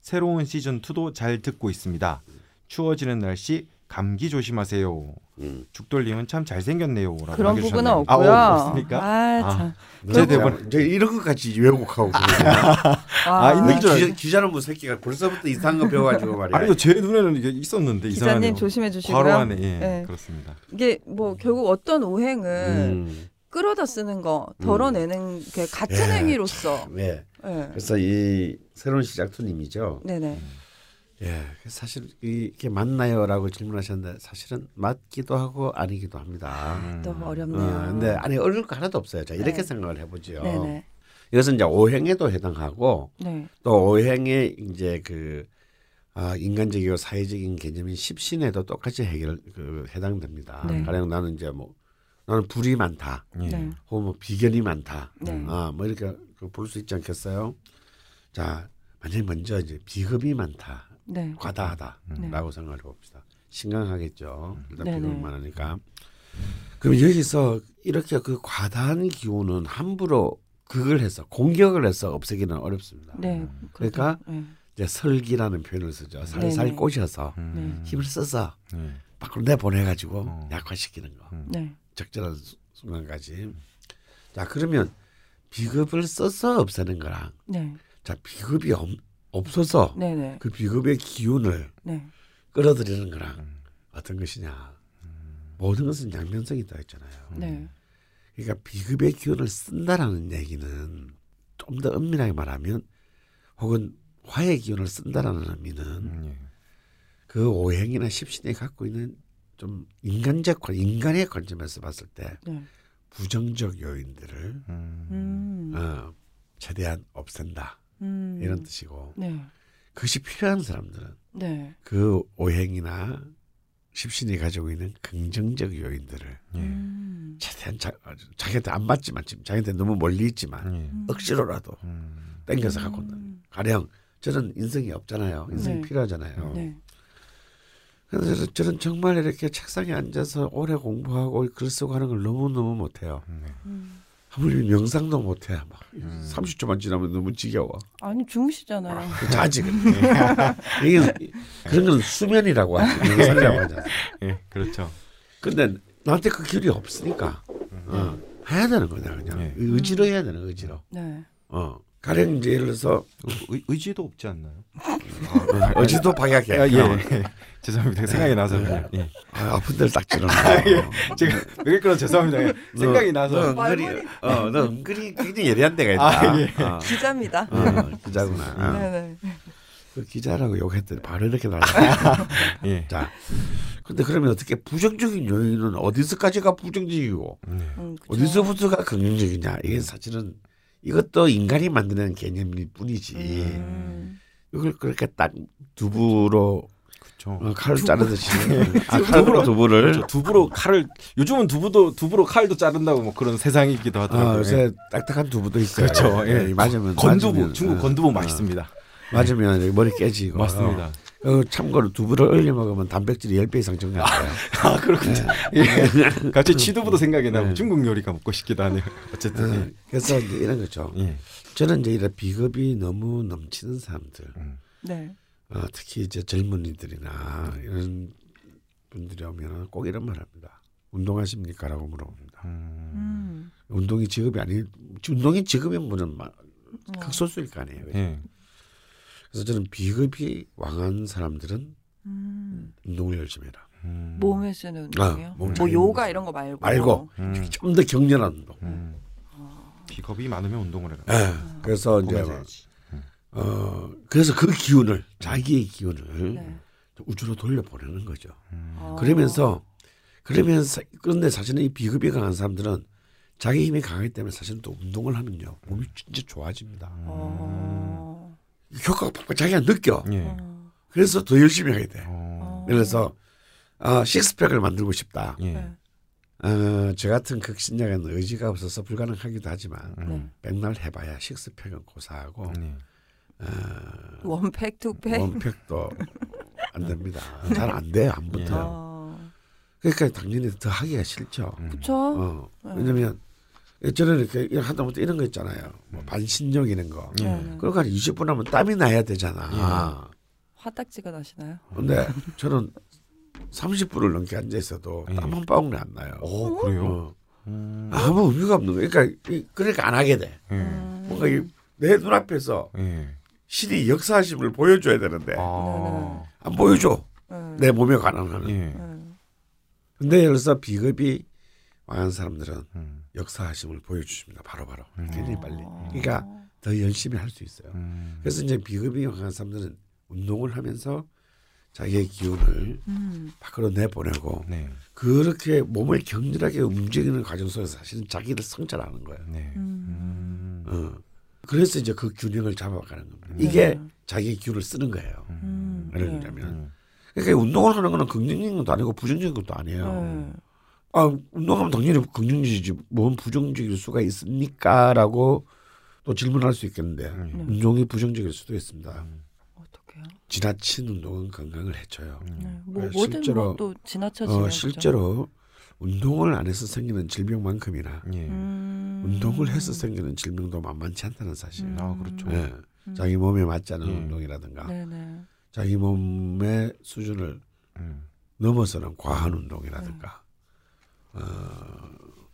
Speaker 3: 새로운 시즌 2도 잘 듣고 있습니다. 추워지는 날씨 감기 조심하세요.
Speaker 2: 음.
Speaker 3: 죽돌림은 참 잘생겼네요라고
Speaker 1: 그런 부분은. 없고요.
Speaker 3: 아, 어, 없습니까?
Speaker 1: 아,
Speaker 3: 아.
Speaker 1: 참.
Speaker 2: 제제
Speaker 3: 대본-
Speaker 2: 이제 이런 것까지 왜곡하고 그러냐. [LAUGHS]
Speaker 3: 아, 있는 줄
Speaker 2: 기자, 기자는 뭐 새끼가 벌써부터 이상한 거 배워가지고 말이야.
Speaker 3: 아니요 제 눈에는 이게 있었는데
Speaker 1: 기자님
Speaker 3: 이상하네요.
Speaker 1: 조심해 주시고요.
Speaker 3: 괄호 안에 예
Speaker 1: 네.
Speaker 3: 그렇습니다.
Speaker 1: 이게 뭐 결국 어떤 오행을
Speaker 2: 음,
Speaker 1: 끌어다 쓰는 거, 덜어내는 게 같은
Speaker 2: 예.
Speaker 1: 행위로서.
Speaker 2: 네.
Speaker 1: 예.
Speaker 2: 그래서 이 새로운 시작투님이죠.
Speaker 1: 네네.
Speaker 2: 예, 사실 이게 맞나요라고 질문하셨는데 사실은 맞기도 하고 아니기도 합니다.
Speaker 3: 음.
Speaker 1: 또 어렵네요.
Speaker 2: 어, 근데 안에 어려울 거 하나도 없어요. 자 이렇게
Speaker 1: 네.
Speaker 2: 생각을 해보죠.
Speaker 1: 네네.
Speaker 2: 이것은 이제 오행에도 해당하고
Speaker 1: 네.
Speaker 2: 또 오행의 이제 그 아, 인간적이고 사회적인 개념인 십신에도 똑같이 해결 그 해당됩니다.
Speaker 1: 네.
Speaker 2: 가령 나는 이제 뭐 나는 불이 많다,
Speaker 3: 예.
Speaker 1: 네.
Speaker 2: 혹은 뭐 비견이 많다,
Speaker 1: 네.
Speaker 2: 아 뭐 이렇게 볼 수 있지 않겠어요? 자, 만약 먼저 이제 비겁이 많다,
Speaker 1: 네.
Speaker 2: 과다하다라고 생각을 해봅시다. 심각하겠죠. 일단
Speaker 1: 네네.
Speaker 2: 비겁이 많으니까. 그럼 여기서 이렇게 그 과다한 기운은 함부로 그걸 해서 공격을 해서 없애기는 어렵습니다.
Speaker 1: 네.
Speaker 2: 그러니까
Speaker 1: 네.
Speaker 2: 이제 설기라는 표현을 쓰죠. 살살. 꼬셔서
Speaker 3: 음.
Speaker 2: 힘을 써서
Speaker 3: 예.
Speaker 2: 밖으로 내보내가지고
Speaker 3: 어.
Speaker 2: 약화시키는 거.
Speaker 3: 음.
Speaker 1: 네.
Speaker 2: 적절한 수- 순간까지. 자 그러면 비급을 써서 없애는 거랑
Speaker 1: 네.
Speaker 2: 자 비급이 없, 없어서
Speaker 1: 네네.
Speaker 2: 그 비급의 기운을
Speaker 1: 네.
Speaker 2: 끌어들이는 거랑
Speaker 3: 음.
Speaker 2: 어떤 것이냐. 모든 것은 양면성이 있다 했잖아요.
Speaker 1: 네.
Speaker 2: 그러니까 비급의 기운을 쓴다라는 얘기는 좀 더 엄밀하게 말하면 혹은 화의 기운을 쓴다라는 의미는
Speaker 3: 음, 예.
Speaker 2: 그 오행이나 십신이 갖고 있는 좀 인간적 관 인간의 관점에서 봤을 때
Speaker 1: 네.
Speaker 2: 부정적 요인들을
Speaker 3: 음.
Speaker 1: 음.
Speaker 2: 어, 최대한 없앤다
Speaker 1: 음.
Speaker 2: 이런 뜻이고
Speaker 1: 네.
Speaker 2: 그것이 필요한 사람들은
Speaker 1: 네.
Speaker 2: 그 오행이나 십신이 가지고 있는 긍정적 요인들을
Speaker 3: 예.
Speaker 1: 음.
Speaker 2: 최대한 자, 자기한테 안 맞지만 지금 자기한테 너무 멀리 있지만
Speaker 3: 예.
Speaker 2: 억지로라도
Speaker 3: 음.
Speaker 2: 땡겨서 갖고 온다.
Speaker 1: 음.
Speaker 2: 가령 저는 인생이 없잖아요. 인생이
Speaker 1: 네.
Speaker 2: 필요하잖아요.
Speaker 1: 네.
Speaker 2: 그래서 저는- 저는 정말 이렇게 책상에 앉아서 오래 공부하고 글 쓰고 하는 걸 너무 너무 못해요.
Speaker 3: 네.
Speaker 1: 음.
Speaker 2: 아무리 명상도 못해. 막
Speaker 3: 음.
Speaker 2: 30초만 지나면 너무 지겨워.
Speaker 1: 아니 주무시잖아요.
Speaker 2: 자지. [LAUGHS] 이게 그런 건 수면이라고 하지. 명상이라고 하잖아.
Speaker 3: 예. 그렇죠.
Speaker 2: 근데 나한테 그 길이 없으니까 어, 해야 되는 거냐 그냥
Speaker 3: 네.
Speaker 2: 의지로 해야 되는 의지로.
Speaker 1: 네.
Speaker 2: 어. 가령 이제 예를 들어서
Speaker 3: 의, 의지도 없지 않나요?
Speaker 2: 어, 의지도 박약해.
Speaker 3: 아, 예.
Speaker 2: 어. [LAUGHS]
Speaker 3: 죄송합니다. 생각이 나서 그냥. 예.
Speaker 2: 아, 아픈 데를 딱 찌르는
Speaker 3: 제가 왜 그런 죄송합니다. 예. 생각이 나서.
Speaker 2: 너 은근히 어, 너 은근히 굉장히 예리한 데가 있다.
Speaker 3: 아, 예.
Speaker 2: 어,
Speaker 1: 기자입니다.
Speaker 2: 어, 기자구나.
Speaker 1: 네네.
Speaker 2: 그 기자라고 욕했더니 바로 이렇게 나와. [LAUGHS]
Speaker 3: 예.
Speaker 2: 자, 근데 그러면 어떻게 부정적인 요인은 어디서까지가 부정적이고
Speaker 3: 네.
Speaker 1: 음, 그쵸.
Speaker 2: 어디서부터가 긍정적이냐? 이게 사실은 이것도 인간이 만드는 개념일 뿐이지.
Speaker 1: 음.
Speaker 2: 이걸 그렇게 딱 두부로
Speaker 3: 그렇죠.
Speaker 2: 어, 칼을 자르듯이 [LAUGHS] 아, 칼로 두부를
Speaker 3: 그렇죠. 두부로 칼을 요즘은 두부도 두부로 칼도 자른다고 뭐 그런 세상이기도 하더라고요.
Speaker 2: 아,
Speaker 3: 예.
Speaker 2: 요새 딱딱한 두부도 있어요.
Speaker 3: 그렇죠. 예.
Speaker 2: 예, 맞으면
Speaker 3: 건두부
Speaker 2: 맞으면,
Speaker 3: 중국
Speaker 2: 어,
Speaker 3: 건두부
Speaker 2: 어,
Speaker 3: 맛있습니다.
Speaker 2: 맞으면 머리 깨지고
Speaker 3: 맞습니다.
Speaker 2: 어, 참고로 두부를 얼려 먹으면 단백질이 10배 이상 증가해요.
Speaker 3: 아 그렇군요. 예. [LAUGHS] 갑자기 치두부도 생각이 나고
Speaker 2: 네.
Speaker 3: 중국 요리가 먹고 싶기도 하네요. 어쨌든
Speaker 2: 어, 그래서 이제 이런 거죠.
Speaker 3: 예. 예.
Speaker 2: 저는 이제 이런 비겁이 너무 넘치는 사람들,
Speaker 3: 음.
Speaker 1: 네.
Speaker 2: 어, 특히 이제 젊은이들이나 이런 분들이 오면 꼭 이런 말 합니다. 운동하십니까라고 물어봅니다.
Speaker 3: 음.
Speaker 1: 음.
Speaker 2: 운동이 직업이 아니, 운동이 직업인 분은 막
Speaker 1: 어.
Speaker 2: 극소수일 거 아니에요.
Speaker 3: 예.
Speaker 2: 그래서 저는 비겁이 왕한 사람들은
Speaker 1: 음.
Speaker 2: 운동을 열심히 해라.
Speaker 3: 음.
Speaker 1: 몸에 쓰는 운동이요?
Speaker 2: 아,
Speaker 1: 몸뭐 요가
Speaker 2: 몸.
Speaker 1: 이런 거 말고.
Speaker 2: 말고
Speaker 3: 음.
Speaker 2: 좀더 격렬한 운동.
Speaker 3: 음. 비겁이 많으면 운동을 해라.
Speaker 2: 예. 그래서 이제
Speaker 3: 해야지.
Speaker 2: 어 그래서 그 기운을 자기의 기운을
Speaker 1: 네.
Speaker 2: 우주로 돌려 보내는 거죠.
Speaker 3: 음.
Speaker 1: 어.
Speaker 2: 그러면서 그러면서 그런데 사실은 이 비급이 강한 사람들은 자기 힘이 강하기 때문에 사실은 또 운동을 하면요 몸이 진짜 좋아집니다.
Speaker 1: 어.
Speaker 2: 효과가 팍팍 자기가 느껴.
Speaker 3: 예.
Speaker 1: 어.
Speaker 2: 그래서 더 열심히 하게 돼.
Speaker 3: 어.
Speaker 2: 그래서 아, 식스팩을 만들고 싶다.
Speaker 3: 예.
Speaker 1: 네.
Speaker 2: 어, 저 같은 극신약은 의지가 없어서 불가능하기도 하지만
Speaker 3: 음.
Speaker 2: 백날 해봐야 식스팩은 고사하고
Speaker 3: 네.
Speaker 1: 원팩, 투팩.
Speaker 2: 원팩도 [LAUGHS] 안 됩니다. 잘 안 돼요 안 붙어요.
Speaker 1: 어.
Speaker 2: 그러니까 당연히 더 하기가 싫죠.
Speaker 3: 음.
Speaker 1: 그쵸?
Speaker 2: 어, 왜냐면 저는 이렇게 하다못해 이런 거 있잖아요. 뭐 반신욕 이런 거.
Speaker 3: 예.
Speaker 1: 네.
Speaker 2: 그러고 한 20분 하면 땀이 나야 되잖아.
Speaker 1: 화딱지가 나시나요?
Speaker 2: 근데 저는 30분을 넘게 앉아 있어도
Speaker 3: 예.
Speaker 2: 땀한 방울이 안 나요.
Speaker 3: 어 그래요?
Speaker 2: 어.
Speaker 3: 음.
Speaker 2: 아무 의미가 없는 거예요. 그러니까 이- 그러니까 안 하게 돼.
Speaker 3: 예.
Speaker 1: 음.
Speaker 2: 뭔가 이- 내 눈앞에서
Speaker 3: 예.
Speaker 2: 신이 역사하심을 보여줘야 되는데
Speaker 3: 아.
Speaker 2: 안 보여줘.
Speaker 1: 네.
Speaker 2: 내 몸에 관한.
Speaker 1: 네.
Speaker 2: 근데 여기서 비겁이 망한 사람들은
Speaker 3: 음.
Speaker 2: 역사하심을 보여주십니다. 바로바로.
Speaker 3: 음.
Speaker 2: 굉장히 빨리.
Speaker 1: 어.
Speaker 2: 그러니까 더 열심히 할 수 있어요.
Speaker 3: 음.
Speaker 2: 그래서 이제 비겁이 망한 사람들은 운동을 하면서 자기의 기운을
Speaker 1: 음.
Speaker 2: 밖으로 내보내고
Speaker 3: 네.
Speaker 2: 그렇게 몸을 격렬하게 움직이는 과정 속에서 사실은 자기를 성찰하는 거예요.
Speaker 3: 네.
Speaker 1: 음.
Speaker 3: 음.
Speaker 2: 어. 그래서 이제 그 균형을 잡아가는 겁니다.
Speaker 3: 음.
Speaker 2: 이게
Speaker 1: 네.
Speaker 2: 자기의 기운을 쓰는 거예요.
Speaker 1: 음.
Speaker 2: 예를
Speaker 1: 네.
Speaker 2: 들자면
Speaker 3: 음.
Speaker 2: 그러니까 운동을 하는 거는 긍정적인 것도 아니고 부정적인 것도 아니에요.
Speaker 1: 네.
Speaker 2: 아 운동하면 당연히 긍정적이지 뭔 부정적일 수가 있습니까?라고 또 질문할 수 있겠는데
Speaker 3: 음.
Speaker 2: 운동이 부정적일 수도 있습니다.
Speaker 1: 어떡해요?
Speaker 2: 지나친 운동은 건강을 해쳐요.
Speaker 1: 네. 뭐
Speaker 2: 네,
Speaker 1: 뭐든
Speaker 2: 실제로,
Speaker 1: 뭐또 지나쳐지면
Speaker 2: 어, 실제로 운동을 안 해서 생기는 질병만큼이나
Speaker 3: 예.
Speaker 1: 음.
Speaker 2: 운동을 해서 생기는 질병도 만만치 않다는 사실.
Speaker 1: 음.
Speaker 3: 아 그렇죠.
Speaker 2: 예.
Speaker 1: 음.
Speaker 2: 자기 몸에 맞지 않은
Speaker 3: 예.
Speaker 2: 운동이라든가
Speaker 1: 네네.
Speaker 2: 자기 몸의 수준을
Speaker 3: 음.
Speaker 2: 넘어서는 과한 운동이라든가 어,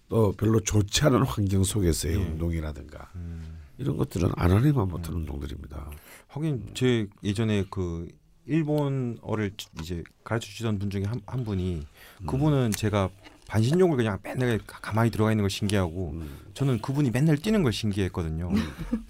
Speaker 2: 또 별로 좋지 않은 환경 속에서의
Speaker 3: 예.
Speaker 2: 운동이라든가
Speaker 3: 음.
Speaker 2: 이런 것들은 안 하려면 못한 운동들입니다.
Speaker 3: 하긴 제 예전에 그 일본어를 이제 가르쳐 주시던 분 중에 한, 한 분이 그분은 제가 반신욕을 그냥 맨날 가- 가만히 들어가 있는 걸 신기하고
Speaker 2: 음.
Speaker 3: 저는 그분이 맨날 뛰는 걸 신기했거든요.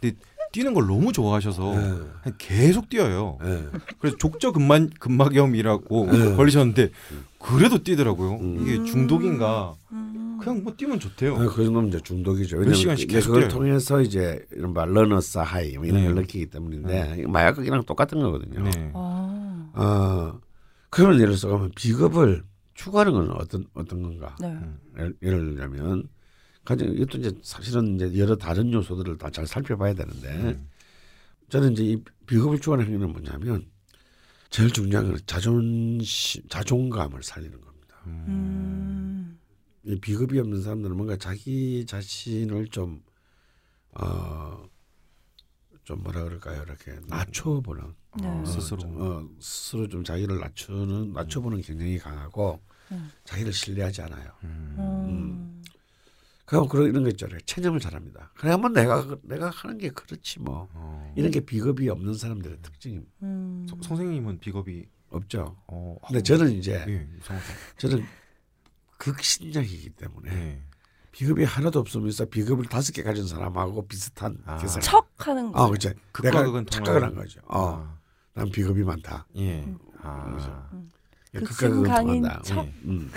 Speaker 3: 근데 뛰는 걸 너무 좋아하셔서
Speaker 2: 예.
Speaker 3: 그냥 계속 뛰어요.
Speaker 2: 예.
Speaker 3: 그래서 족저 근만 근막염이라고
Speaker 2: 네. [LAUGHS]
Speaker 3: 걸리셨는데 그래도 뛰더라고요.
Speaker 2: 음.
Speaker 3: 이게 중독인가?
Speaker 1: 음.
Speaker 3: 그냥 뭐 뛰면 좋대요.
Speaker 2: 아, 그 정도면 이제 중독이죠.
Speaker 3: 몇 시간씩 계속
Speaker 2: 그걸
Speaker 3: 뛰어요.
Speaker 2: 통해서 이제 이른바 runner's high 뭐 이런
Speaker 3: 네.
Speaker 2: 걸 느끼기 때문인데 이거 마약이랑 똑같은 거거든요.
Speaker 3: 네.
Speaker 1: 아.
Speaker 2: 어, 그러면 예를 들어서 가면 비겁을 추구하는 건 어떤 어떤 건가?
Speaker 1: 네.
Speaker 3: 음.
Speaker 2: 예를, 예를 들자면 가장 이것도 이제 사실은 이제 여러 다른 요소들을 다 잘 살펴봐야 되는데
Speaker 3: 음.
Speaker 2: 저는 이제 이 비겁을 추구하는 행위는 뭐냐면 제일 중요한 건 자존심, 자존감을 살리는 겁니다.
Speaker 1: 음.
Speaker 2: 이 비겁이 없는 사람들은 뭔가 자기 자신을 좀 어, 좀 뭐라 그럴까요? 이렇게 낮춰보는
Speaker 1: 네.
Speaker 3: 어, 스스로.
Speaker 2: 좀, 어, 스스로 좀 자기를 낮추는 낮춰보는 경향이 강하고
Speaker 1: 음.
Speaker 2: 자기를 신뢰하지 않아요.
Speaker 3: 음.
Speaker 1: 음.
Speaker 2: 그럼 그런 이런 거 있잖아요. 체념을 잘합니다. 그래 한번 내가 내가 하는 게 그렇지 뭐
Speaker 3: 어.
Speaker 2: 이런 게 비겁이 없는 사람들의 특징이
Speaker 1: 음.
Speaker 3: 서- 선생님은 비겁이
Speaker 2: 없죠.
Speaker 3: 어.
Speaker 2: 근데 저는 이제
Speaker 3: 예.
Speaker 2: 저는 극신약이기 때문에
Speaker 3: 예.
Speaker 2: 비겁이 하나도 없으면서 비겁을 다섯 개 가진 사람하고 비슷한
Speaker 3: 아.
Speaker 2: 계산.
Speaker 1: 척하는 거.
Speaker 2: 아, 그렇죠.
Speaker 3: 극과
Speaker 2: 내가
Speaker 3: 극은
Speaker 2: 착각을 한 거죠. 어,
Speaker 3: 아.
Speaker 2: 난 비겁이 많다.
Speaker 3: 예.
Speaker 1: 음.
Speaker 3: 아.
Speaker 2: 예,
Speaker 1: 그
Speaker 2: 극과 극은
Speaker 1: 신강인
Speaker 2: 통한다.
Speaker 1: 척.
Speaker 3: 예.
Speaker 2: 음.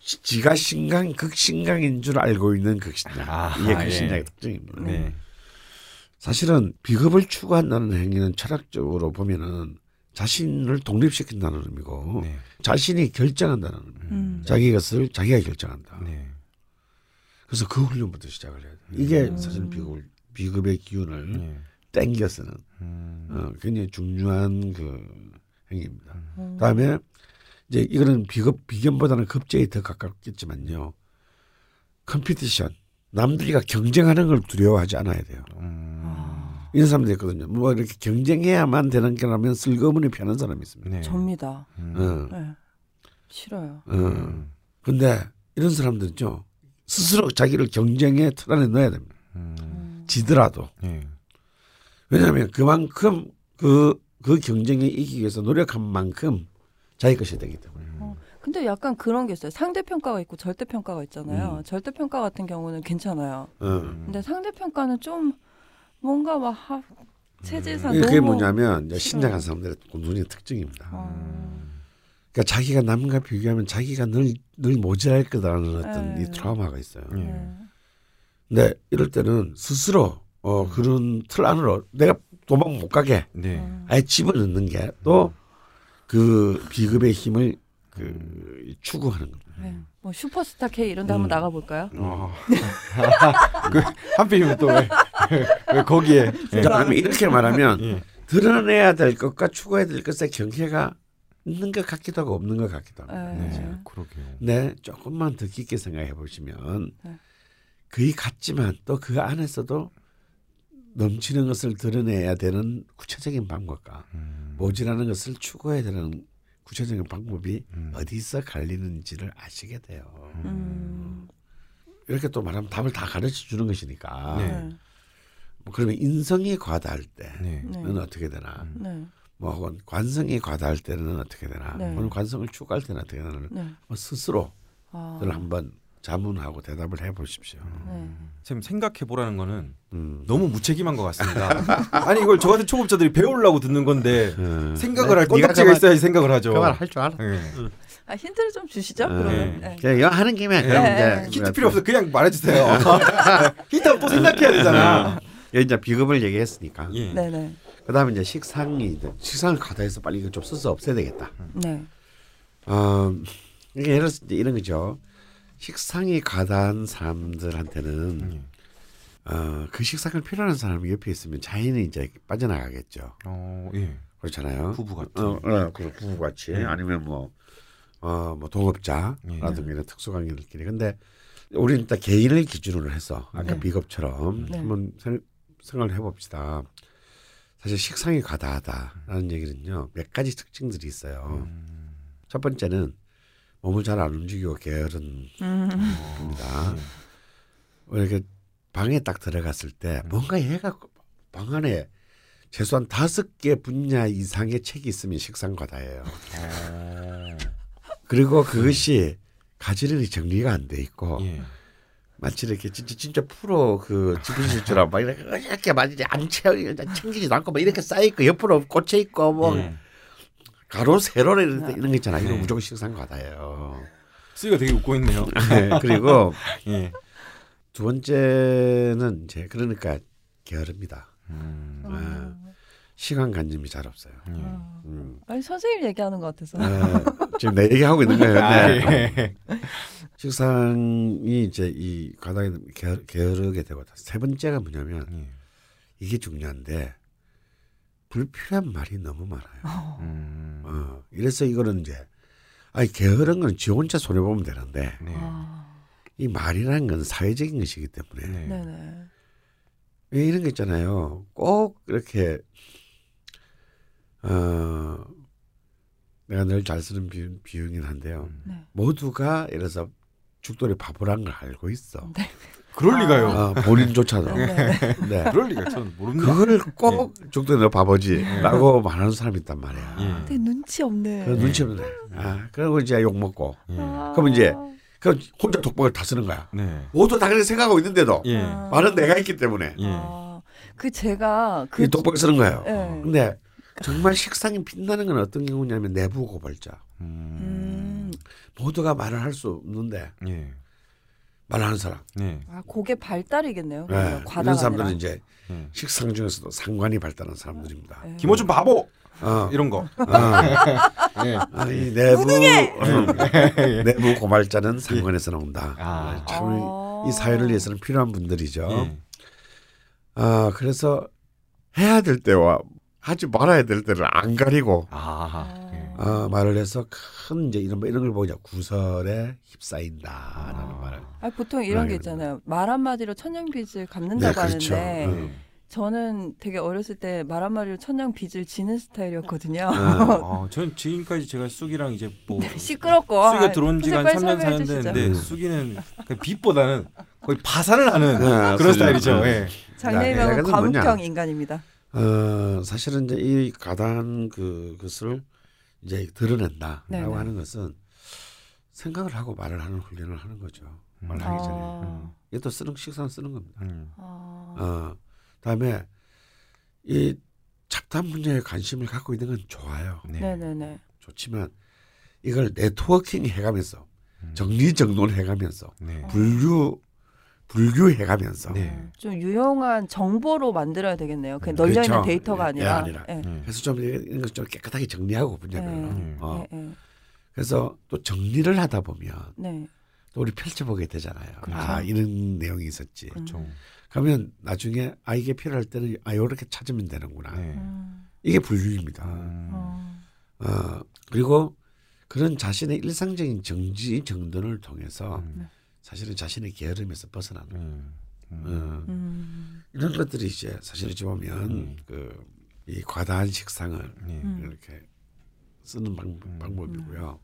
Speaker 3: 예.
Speaker 2: 시- 지가 신강 극신강인 줄 알고 있는 극신약.
Speaker 3: 아,
Speaker 2: 이게
Speaker 3: 예.
Speaker 2: 극신약의 특징입니다.
Speaker 3: 네.
Speaker 2: 사실은 비겁을 추구한다는 행위는 철학적으로 보면은 자신을 독립시킨다는 의미고
Speaker 3: 네.
Speaker 2: 자신이 결정한다는 의미.
Speaker 1: 음.
Speaker 2: 자기 것을 자기가 결정한다.
Speaker 3: 네.
Speaker 2: 그래서 그 훈련부터 시작을 해야 돼. 이게
Speaker 1: 음.
Speaker 2: 사실 비겁 비겁의 기운을
Speaker 3: 예.
Speaker 2: 땡겨서는
Speaker 3: 음.
Speaker 2: 어, 굉장히 중요한 그 행위입니다.
Speaker 1: 음.
Speaker 2: 그다음에 이제 이거는 비겁 비견보다는 급제에 더 가깝겠지만요. 컴피티션 남들이가 경쟁하는 걸 두려워하지 않아야 돼요.
Speaker 3: 음.
Speaker 1: 아.
Speaker 2: 이런 사람도 있거든요. 뭐 이렇게 경쟁해야만 되는 게라면 슬그머니 피하는 사람이 있습니다.
Speaker 3: 네.
Speaker 1: 접니다.
Speaker 3: 음.
Speaker 2: 어,
Speaker 1: 네. 싫어요.
Speaker 2: 어.
Speaker 3: 음.
Speaker 2: 근데 이런 사람들은요 스스로 자기를 경쟁의 틀 안에 넣어야 됩니다.
Speaker 3: 음.
Speaker 1: 음.
Speaker 2: 지더라도
Speaker 3: 예.
Speaker 2: 왜냐하면 그만큼 그, 그 경쟁에 이기기 위해서 노력한 만큼 자기 것이 되기 때문에.
Speaker 1: 어, 근데 약간 그런 게 있어요. 상대 평가가 있고 절대 평가가 있잖아요.
Speaker 2: 음.
Speaker 1: 절대 평가 같은 경우는 괜찮아요.
Speaker 2: 어.
Speaker 1: 근데 상대 평가는 좀 뭔가 막 하, 체질상
Speaker 2: 이게
Speaker 1: 아, 너무
Speaker 2: 뭐냐면. 신장한 사람들의 공통의 특징입니다.
Speaker 1: 어,
Speaker 2: 그러니까 자기가 남과 비교하면 자기가 늘, 늘 모자랄 거다라는 어떤
Speaker 1: 네.
Speaker 2: 이 트라우마가 있어요.
Speaker 3: 예.
Speaker 1: 네.
Speaker 2: 근데 이럴 때는 스스로 어, 그런 틀 안으로 내가 도망 못 가게
Speaker 3: 네.
Speaker 1: 음.
Speaker 2: 아예 집어넣는 게또 그 비급의 힘을 그 추구하는 겁니다.
Speaker 1: 네. 뭐 슈퍼스타 K 이런 데 한번
Speaker 2: 음.
Speaker 1: 나가 볼까요?
Speaker 3: 어. [LAUGHS] 그 한필이면 또 왜, 왜 거기에 예.
Speaker 2: 그러니까 이렇게 말하면
Speaker 3: 예.
Speaker 2: 드러내야 될 것과 추구해야 될 것의 경계가 있는 것 같기도 하고 없는 것 같기도 하고.
Speaker 1: 네.
Speaker 3: 네. 그러게요.
Speaker 2: 네, 조금만 더 깊게 생각해 보시면
Speaker 1: 네.
Speaker 2: 거의 같지만 또 그 안에서도 넘치는 것을 드러내야 되는 구체적인 방법과
Speaker 3: 음.
Speaker 2: 모질하는 것을 추구해야 되는 구체적인 방법이
Speaker 3: 음.
Speaker 2: 어디서 갈리는지를 아시게 돼요.
Speaker 1: 음.
Speaker 2: 이렇게 또 말하면 답을 다 가르쳐 주는 것이니까.
Speaker 3: 네.
Speaker 1: 네.
Speaker 2: 뭐 그러면 인성이 과다할 때는
Speaker 3: 네.
Speaker 1: 네.
Speaker 2: 어떻게 되나?
Speaker 1: 네.
Speaker 2: 뭐 혹은 관성이 과다할 때는 어떻게 되나?
Speaker 1: 네.
Speaker 2: 혹은 관성을 추구할 때는 어떻게 되나?
Speaker 1: 네.
Speaker 2: 뭐 스스로
Speaker 1: 아.
Speaker 2: 를 한번 자문하고 대답을 해보십시오.
Speaker 1: 네.
Speaker 3: 쌤 생각해 보라는 거는
Speaker 2: 음.
Speaker 3: 너무 무책임한 것 같습니다. [LAUGHS] 아니 이걸 저 같은 초급자들이 배우려고 듣는 건데
Speaker 2: 음.
Speaker 3: 생각을 할
Speaker 2: 네,
Speaker 3: 건덕지가
Speaker 2: 그만-
Speaker 3: 있어야지 생각을 하죠.
Speaker 2: 그말 할 줄 알아.
Speaker 3: 예.
Speaker 1: 아, 힌트를 좀 주시죠.
Speaker 2: 네.
Speaker 1: 그러면. 네.
Speaker 2: 그냥 여 하는 김에 그럼
Speaker 1: 네.
Speaker 2: 이제
Speaker 3: 힌트 필요 없어. 그냥 말해주세요. [LAUGHS] 힌트하면 또 생각해야 되잖아.
Speaker 2: 여기 이제 비급을 얘기했으니까.
Speaker 3: 예.
Speaker 1: 네, 네.
Speaker 2: 그다음에 이제 식상이 식상을 가다해서 빨리 이거 좀 써서 없애야 되겠다.
Speaker 1: 네.
Speaker 2: 어, 이게 예를 들어서 이제 이런 거죠. 식상이 과다한 사람들한테는
Speaker 3: 음.
Speaker 2: 어, 그 식상을 필요하는 사람이 옆에 있으면 자연히 이제 빠져나가겠죠.
Speaker 3: 어, 예.
Speaker 2: 그렇잖아요.
Speaker 3: 부부 같은.
Speaker 2: 어, 어, 그 부부 같이
Speaker 3: 네.
Speaker 2: 아니면 뭐, 어, 뭐 동업자라든가
Speaker 1: 네.
Speaker 2: 이런 특수관계들끼리. 근데 우리는 일단 개인을 기준으로 해서 아까
Speaker 1: 네.
Speaker 2: 비겁처럼
Speaker 1: 네.
Speaker 2: 한번 생, 생각을 해봅시다. 사실 식상이 과다하다라는 얘기는요 몇 가지 특징들이 있어요.
Speaker 3: 음.
Speaker 2: 첫 번째는 몸을 잘 안 움직이고 게으른
Speaker 1: 음.
Speaker 2: 겁니다. 이렇게 방에 딱 들어갔을 때 뭔가 얘가 방 안에 최소한 다섯 개 분야 이상의 책이 있으면 식상과다예요.
Speaker 3: 어.
Speaker 2: 그리고 그것이 가지런히 정리가 안 돼 있고
Speaker 3: 예.
Speaker 2: 마치 이렇게 진짜 진짜 프로 그 집인실처럼 막 이렇게 이제 안 채, 챙기지도 않고 막 이렇게 쌓여 있고 옆으로 꽂혀 있고 뭐
Speaker 3: 예.
Speaker 2: 가로 세로로 이런, 이런 거 있잖아요. 이거
Speaker 3: 네.
Speaker 2: 무조건 식상과다예요.
Speaker 3: 쓰기가 되게 웃고 있네요. [LAUGHS]
Speaker 2: 네, 그리고 [LAUGHS]
Speaker 3: 예.
Speaker 2: 두 번째는 이제 그러니까 게으릅니다.
Speaker 3: 음.
Speaker 1: 어.
Speaker 2: 시간 관념이 잘 없어요.
Speaker 3: 예.
Speaker 1: 어.
Speaker 2: 음.
Speaker 1: 아니 선생님 얘기하는 것 같아서.
Speaker 2: 어, 지금 내 얘기하고 있는 거예요.
Speaker 3: 아,
Speaker 2: 네.
Speaker 3: 예.
Speaker 2: 식상이 이제 이 과다에 게으- 게으르게 되고 세 번째가 뭐냐면
Speaker 3: 예.
Speaker 2: 이게 중요한데 불필요한 말이 너무 많아요.
Speaker 3: 음.
Speaker 2: 어, 이래서 이거는 이제 아니 게으른 건 지 혼자 손해 보면 되는데
Speaker 3: 네.
Speaker 1: 아.
Speaker 2: 이 말이라는 건 사회적인 것이기 때문에
Speaker 3: 네.
Speaker 2: 왜 이런 거 있잖아요. 꼭 이렇게 어 내가 늘 잘 쓰는 비유, 비유긴 한데요.
Speaker 1: 네.
Speaker 2: 모두가 이래서 죽돌이 바보란 걸 알고 있어.
Speaker 1: 네.
Speaker 3: 그럴 리가요.
Speaker 2: 어, 본인조차도.
Speaker 1: 네.
Speaker 2: 네.
Speaker 3: 그럴 리가 전 모릅니다.
Speaker 2: 그거를 꼭 죽돌이 너 바보지라고 말하는 사람이 있단 말이야.
Speaker 3: 예.
Speaker 1: 되게 눈치 없네.
Speaker 2: 그 눈치 없네. 아, 그리고 이제 욕 먹고.
Speaker 3: 예.
Speaker 1: 아.
Speaker 2: 그럼 이제 그 혼자 독박을 다 쓰는 거야.
Speaker 3: 네.
Speaker 2: 모두 다 그렇게 생각하고 있는데도
Speaker 3: 예.
Speaker 1: 아.
Speaker 2: 말은 내가 있기 때문에
Speaker 3: 예.
Speaker 1: 아, 그 제가 그
Speaker 2: 이 독박을 쓰는 거예요.
Speaker 1: 네.
Speaker 2: 근데 정말 식상이 빛나는 건 어떤 경우냐면 내부 고발자.
Speaker 3: 음.
Speaker 1: 음.
Speaker 2: 모두가 말을 할 수 없는데
Speaker 3: 예.
Speaker 2: 말하는 사람.
Speaker 3: 네.
Speaker 1: 아, 그게 발달이겠네요.
Speaker 2: 네. 이런 사람들은
Speaker 1: 아니라.
Speaker 2: 이제
Speaker 3: 예.
Speaker 2: 식상 중에서도 상관이 발달한 사람들입니다.
Speaker 1: 네.
Speaker 3: 김어준 바보
Speaker 2: 어,
Speaker 3: 이런 거.
Speaker 2: 어.
Speaker 3: 예. [LAUGHS]
Speaker 2: 아, 이 내부 어, [LAUGHS] 내부 고발자는 상관에서 나온다.
Speaker 3: 아.
Speaker 2: 참
Speaker 1: 아.
Speaker 2: 이 사회를 위해서는 필요한 분들이죠.
Speaker 3: 예.
Speaker 2: 아 그래서 해야 될 때와 하지 말아야 될 때를 안 가리고
Speaker 3: 아. 예.
Speaker 2: 어, 말을 해서 큰 이제 이런 이런 걸 보자 구설에 휩싸인다라는 말을.
Speaker 1: 아, 보통 이런 게
Speaker 2: 네.
Speaker 1: 있잖아요. 말 한마디로 천냥 빚을 갚는다고
Speaker 2: 네, 그렇죠.
Speaker 1: 하는데
Speaker 2: 음.
Speaker 1: 저는 되게 어렸을 때 말 한마디로 천냥 빚을 지는 스타일이었거든요.
Speaker 2: 어. [LAUGHS]
Speaker 3: 아, 전 지금까지 제가 쑥이랑 이제 뭐
Speaker 1: 시끄럽고
Speaker 3: 쑥이가
Speaker 1: 아,
Speaker 3: 들어온 지가 한
Speaker 1: 빨리
Speaker 3: 3년
Speaker 1: 설명해
Speaker 3: 4년
Speaker 1: 주시죠.
Speaker 3: 됐는데
Speaker 2: 음.
Speaker 3: 쑥이는 그 빚보다는 거의 파산을 하는
Speaker 2: 네,
Speaker 3: 그런. 스타일이죠.
Speaker 2: 음.
Speaker 3: 예.
Speaker 2: 뭐냐.
Speaker 1: 과묵형 인간입니다.
Speaker 2: 어, 사실은 이제 이 가단 그 것을 이제 드러낸다라고
Speaker 1: 네네.
Speaker 2: 하는 것은 생각을 하고 말을 하는 훈련을 하는 거죠. 말하기 전에.
Speaker 1: 아,
Speaker 2: 이것도 쓰는 식상 쓰는 겁니다.
Speaker 3: 음.
Speaker 1: 아,
Speaker 2: 어, 다음에 이 잡담 분야에 관심을 갖고 있는 건 좋아요.
Speaker 3: 네.
Speaker 1: 네네네.
Speaker 2: 좋지만 이걸 네트워킹 해가면서
Speaker 3: 음.
Speaker 2: 정리정돈 해가면서
Speaker 3: 네.
Speaker 2: 분류 분류 해가면서
Speaker 3: 네.
Speaker 1: 어, 좀 유용한 정보로 만들어야 되겠네요. 그냥 널려 있는
Speaker 2: 그렇죠.
Speaker 1: 데이터가
Speaker 2: 예,
Speaker 1: 아니라.
Speaker 2: 아니라.
Speaker 1: 예.
Speaker 3: 음.
Speaker 2: 그래서 좀 이런 걸좀 깨끗하게 정리하고 분야별로.
Speaker 1: 네.
Speaker 2: 어.
Speaker 1: 예, 예.
Speaker 2: 그래서 또 정리를 하다 보면
Speaker 1: 네.
Speaker 2: 또 우리 펼쳐보게 되잖아요.
Speaker 1: 그렇죠.
Speaker 2: 아 이런 내용이 있었지.
Speaker 3: 그렇죠.
Speaker 2: 그러면 나중에 아 이게 필요할 때는 아 이렇게 찾으면 되는구나.
Speaker 3: 네.
Speaker 1: 음,
Speaker 2: 이게 분류입니다.
Speaker 3: 음.
Speaker 1: 어,
Speaker 2: 어, 그리고 그런 자신의 일상적인 정지 정돈을 통해서
Speaker 3: 음.
Speaker 2: 사실은 자신의 게으름에서 벗어나는
Speaker 3: 음. 음.
Speaker 2: 어,
Speaker 1: 음,
Speaker 2: 이런 것들이 이제 사실 어찌 보면
Speaker 3: 음.
Speaker 2: 그이 과다한 식상을
Speaker 3: 네.
Speaker 1: 음.
Speaker 2: 이렇게 쓰는 방,
Speaker 3: 음.
Speaker 2: 방법 이고요.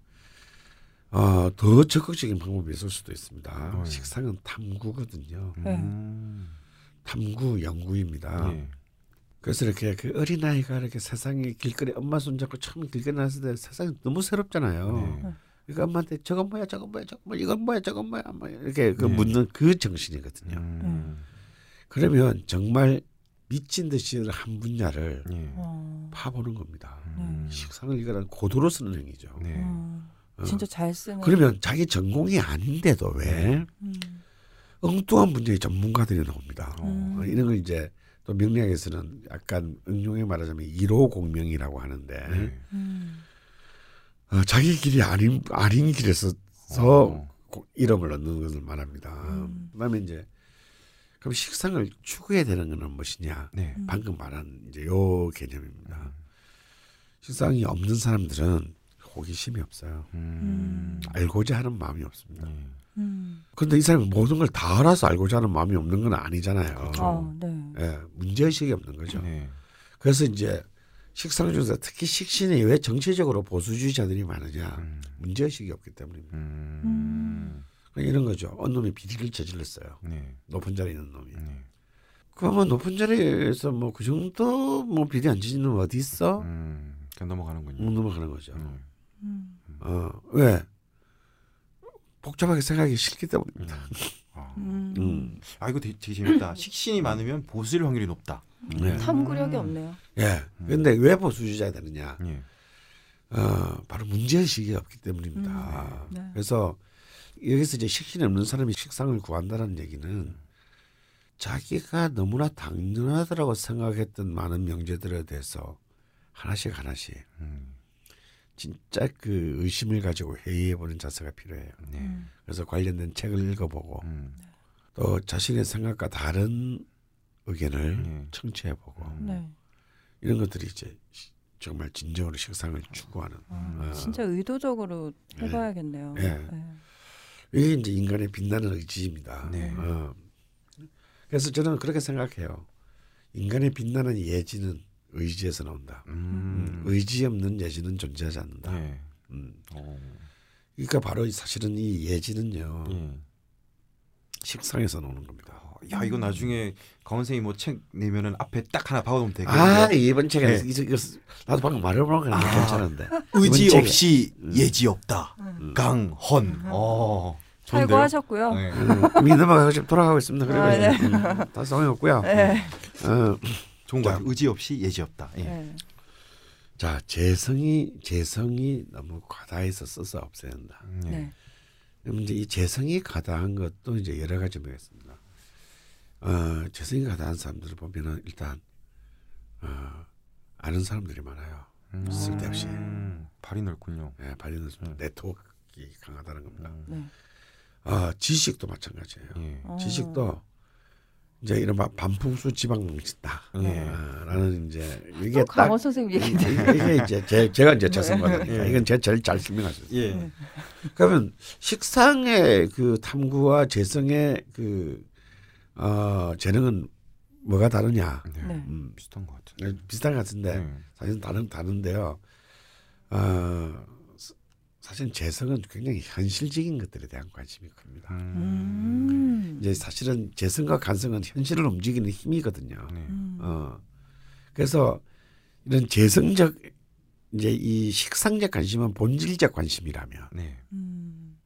Speaker 2: 어, 더 적극적인 방법이 있을 수도 있습니다.
Speaker 3: 어, 예.
Speaker 2: 식상은 탐구거든요.
Speaker 3: 음.
Speaker 2: 탐구 연구입니다.
Speaker 3: 예.
Speaker 2: 그래서 이렇게 그 어린 아이가 이렇게 세상에 길거리 엄마 손잡고 처음 길거리 나왔을 때 세상이 너무 새롭잖아요.
Speaker 3: 네.
Speaker 2: 그러니까 엄마한테 저건 뭐야, 저건 뭐야, 저건 뭐야, 이건 뭐야, 저건 뭐야, 뭐 이렇게 그
Speaker 3: 네.
Speaker 2: 묻는 그 정신이거든요.
Speaker 3: 음.
Speaker 2: 그러면 정말 미친 듯이 한 분야를
Speaker 3: 예.
Speaker 1: 어.
Speaker 2: 파보는 겁니다.
Speaker 3: 음.
Speaker 2: 식상을 이거는 고도로 쓰는 행위죠.
Speaker 3: 네.
Speaker 1: 음.
Speaker 2: 어.
Speaker 1: 진짜 잘 쓰는.
Speaker 2: 그러면 자기 전공이 아닌데도 왜
Speaker 1: 음.
Speaker 2: 엉뚱한 분야의 전문가들이 나옵니다.
Speaker 1: 음.
Speaker 2: 어, 이런 걸 이제 또 명리학에서는 약간 응용해 말하자면 일호 공명이라고 하는데
Speaker 3: 네.
Speaker 1: 음.
Speaker 2: 어, 자기 길이 아닌 아닌 길에서
Speaker 3: 어.
Speaker 2: 고- 이름을 얻는 것을 말합니다.
Speaker 1: 음.
Speaker 2: 그다음에 이제 그럼 식상을 추구해야 되는 것은 무엇이냐?
Speaker 3: 네.
Speaker 1: 음.
Speaker 2: 방금 말한 이제 요 개념입니다. 식상이 없는 사람들은 호기심이 없어요.
Speaker 3: 음.
Speaker 2: 알고자 하는 마음이 없습니다.
Speaker 3: 네.
Speaker 1: 음.
Speaker 2: 그런데 이 사람이 모든 걸 다 알아서 알고자 하는 마음이 없는 건 아니잖아요.
Speaker 3: 그렇죠.
Speaker 1: 아, 네.
Speaker 2: 예, 문제의식이 없는 거죠.
Speaker 3: 네.
Speaker 2: 그래서 이제 식상 중에서 특히 식신이 왜 정치적으로 보수주의자들이 많으냐.
Speaker 3: 음.
Speaker 2: 문제의식이 없기 때문입니다.
Speaker 3: 음.
Speaker 2: 그러니까 이런 거죠. 어느 놈이 비리를 저질렀어요.
Speaker 3: 네.
Speaker 2: 높은 자리에 있는 놈이.
Speaker 3: 네.
Speaker 2: 그러면 높은 자리에서 뭐 그 정도 뭐 비리 안놈 어디 있어?
Speaker 3: 음. 그냥 넘어가는군요.
Speaker 2: 못 넘어가는 거죠.
Speaker 3: 음.
Speaker 1: 음.
Speaker 2: 어, 왜? 복잡하게 생각하기 싫기 때문입니다.
Speaker 3: 아.
Speaker 1: 음.
Speaker 2: 음.
Speaker 3: 아 이거 되게, 되게 재밌다. 식신이 많으면 보수일 확률이 높다.
Speaker 2: 네.
Speaker 1: 탐구력이 없네요.
Speaker 2: 예. 근데 왜 보수주의자 되느냐?
Speaker 3: 예.
Speaker 2: 어, 바로 문제의식이 없기 때문입니다.
Speaker 1: 음, 네.
Speaker 2: 그래서 여기서 이제 식신이 없는 사람이 식상을 구한다는 얘기는 자기가 너무나 당연하다라고 생각했던 많은 명제들에 대해서 하나씩 하나씩
Speaker 3: 음.
Speaker 2: 진짜 그 의심을 가지고 회의해보는 자세가 필요해요.
Speaker 3: 네.
Speaker 1: 음.
Speaker 2: 그래서 관련된 책을 읽어보고
Speaker 3: 음.
Speaker 2: 또 자신의 생각과 다른 의견을
Speaker 3: 네.
Speaker 2: 청취해보고
Speaker 1: 네.
Speaker 2: 이런 것들이 이제 시- 정말 진정으로 식상을 추구하는
Speaker 1: 아,
Speaker 2: 어.
Speaker 1: 진짜 의도적으로 해봐야겠네요.
Speaker 2: 예.
Speaker 1: 네.
Speaker 2: 이게 이제 인간의 빛나는 의지입니다.
Speaker 3: 네.
Speaker 2: 어. 그래서 저는 그렇게 생각해요. 인간의 빛나는 예지는 의지에서 나온다.
Speaker 3: 음.
Speaker 2: 의지 없는 예지는 존재하지 않는다.
Speaker 3: 네.
Speaker 2: 음.
Speaker 3: 어.
Speaker 2: 그러니까 바로 사실은 이 예지는요
Speaker 3: 예.
Speaker 2: 식상에서 나오는 겁니다.
Speaker 3: 어, 야 이거 나중에 강원 선생님 뭐책 내면은 앞에 딱 하나 박아놓으면
Speaker 2: 아
Speaker 3: 되겠네요.
Speaker 2: 이번 책에
Speaker 3: 네.
Speaker 2: 이거, 이거 나도 방금 말해보는 건
Speaker 3: 아.
Speaker 2: 괜찮은데
Speaker 3: 의지. 없이 예지 없다.
Speaker 1: 음.
Speaker 3: 강헌. 어. 좋은데요?
Speaker 1: 탈구하셨고요.
Speaker 3: 네.
Speaker 2: 음, 지금 돌아가고 있습니다. 그리고
Speaker 1: 아, 네.
Speaker 2: 음, 다 소용없고요.
Speaker 1: 네.
Speaker 2: 어,
Speaker 3: 좋은 거. 의지 없이 예지 없다. 예.
Speaker 1: 네.
Speaker 2: 자 재성이 재성이 너무 과다해서 써서 없애야 한다.
Speaker 3: 네.
Speaker 1: 네.
Speaker 2: 그럼 이제 이 재성이 과다한 것도 이제 여러 가지 뭐 있습니다. 어, 재성이 과다한 사람들을 보면은 일단 어, 아는 사람들이 많아요.
Speaker 3: 음.
Speaker 2: 쓸데없이.
Speaker 3: 음, 발이 넓군요.
Speaker 2: 예, 발리는
Speaker 3: 음.
Speaker 2: 네트워크가 강하다는 겁니다.
Speaker 3: 음.
Speaker 1: 네.
Speaker 2: 어, 지식도 마찬가지예요.
Speaker 3: 예.
Speaker 1: 어.
Speaker 2: 지식도 이제 이른바 반풍수 지방망치다.
Speaker 3: 예.
Speaker 2: 어, 라는 이제 이게
Speaker 1: 강원 선생님 얘기인데.
Speaker 2: 이게 이제 제, 제가 이제 재성과니까
Speaker 3: 예.
Speaker 2: 이건 제가 제일 잘 있어요.
Speaker 3: 예.
Speaker 2: 그러면 식상의 그 탐구와 재성의 그 어, 재능은 뭐가 다르냐?
Speaker 3: 네.
Speaker 1: 네.
Speaker 2: 음,
Speaker 3: 비슷한 것 같은데.
Speaker 2: 비슷한 것 같은데
Speaker 3: 네.
Speaker 2: 사실은 다른 다른데요. 어, 사- 사실 재성은 굉장히 현실적인 것들에 대한 관심이 큽니다.
Speaker 1: 음.
Speaker 2: 이제 사실은 재성과 간성은 현실을 움직이는 힘이거든요.
Speaker 3: 네.
Speaker 1: 음.
Speaker 2: 어, 그래서 이런 재성적 이제 이 식상적 관심은 본질적 관심이라면
Speaker 3: 네.
Speaker 1: 음.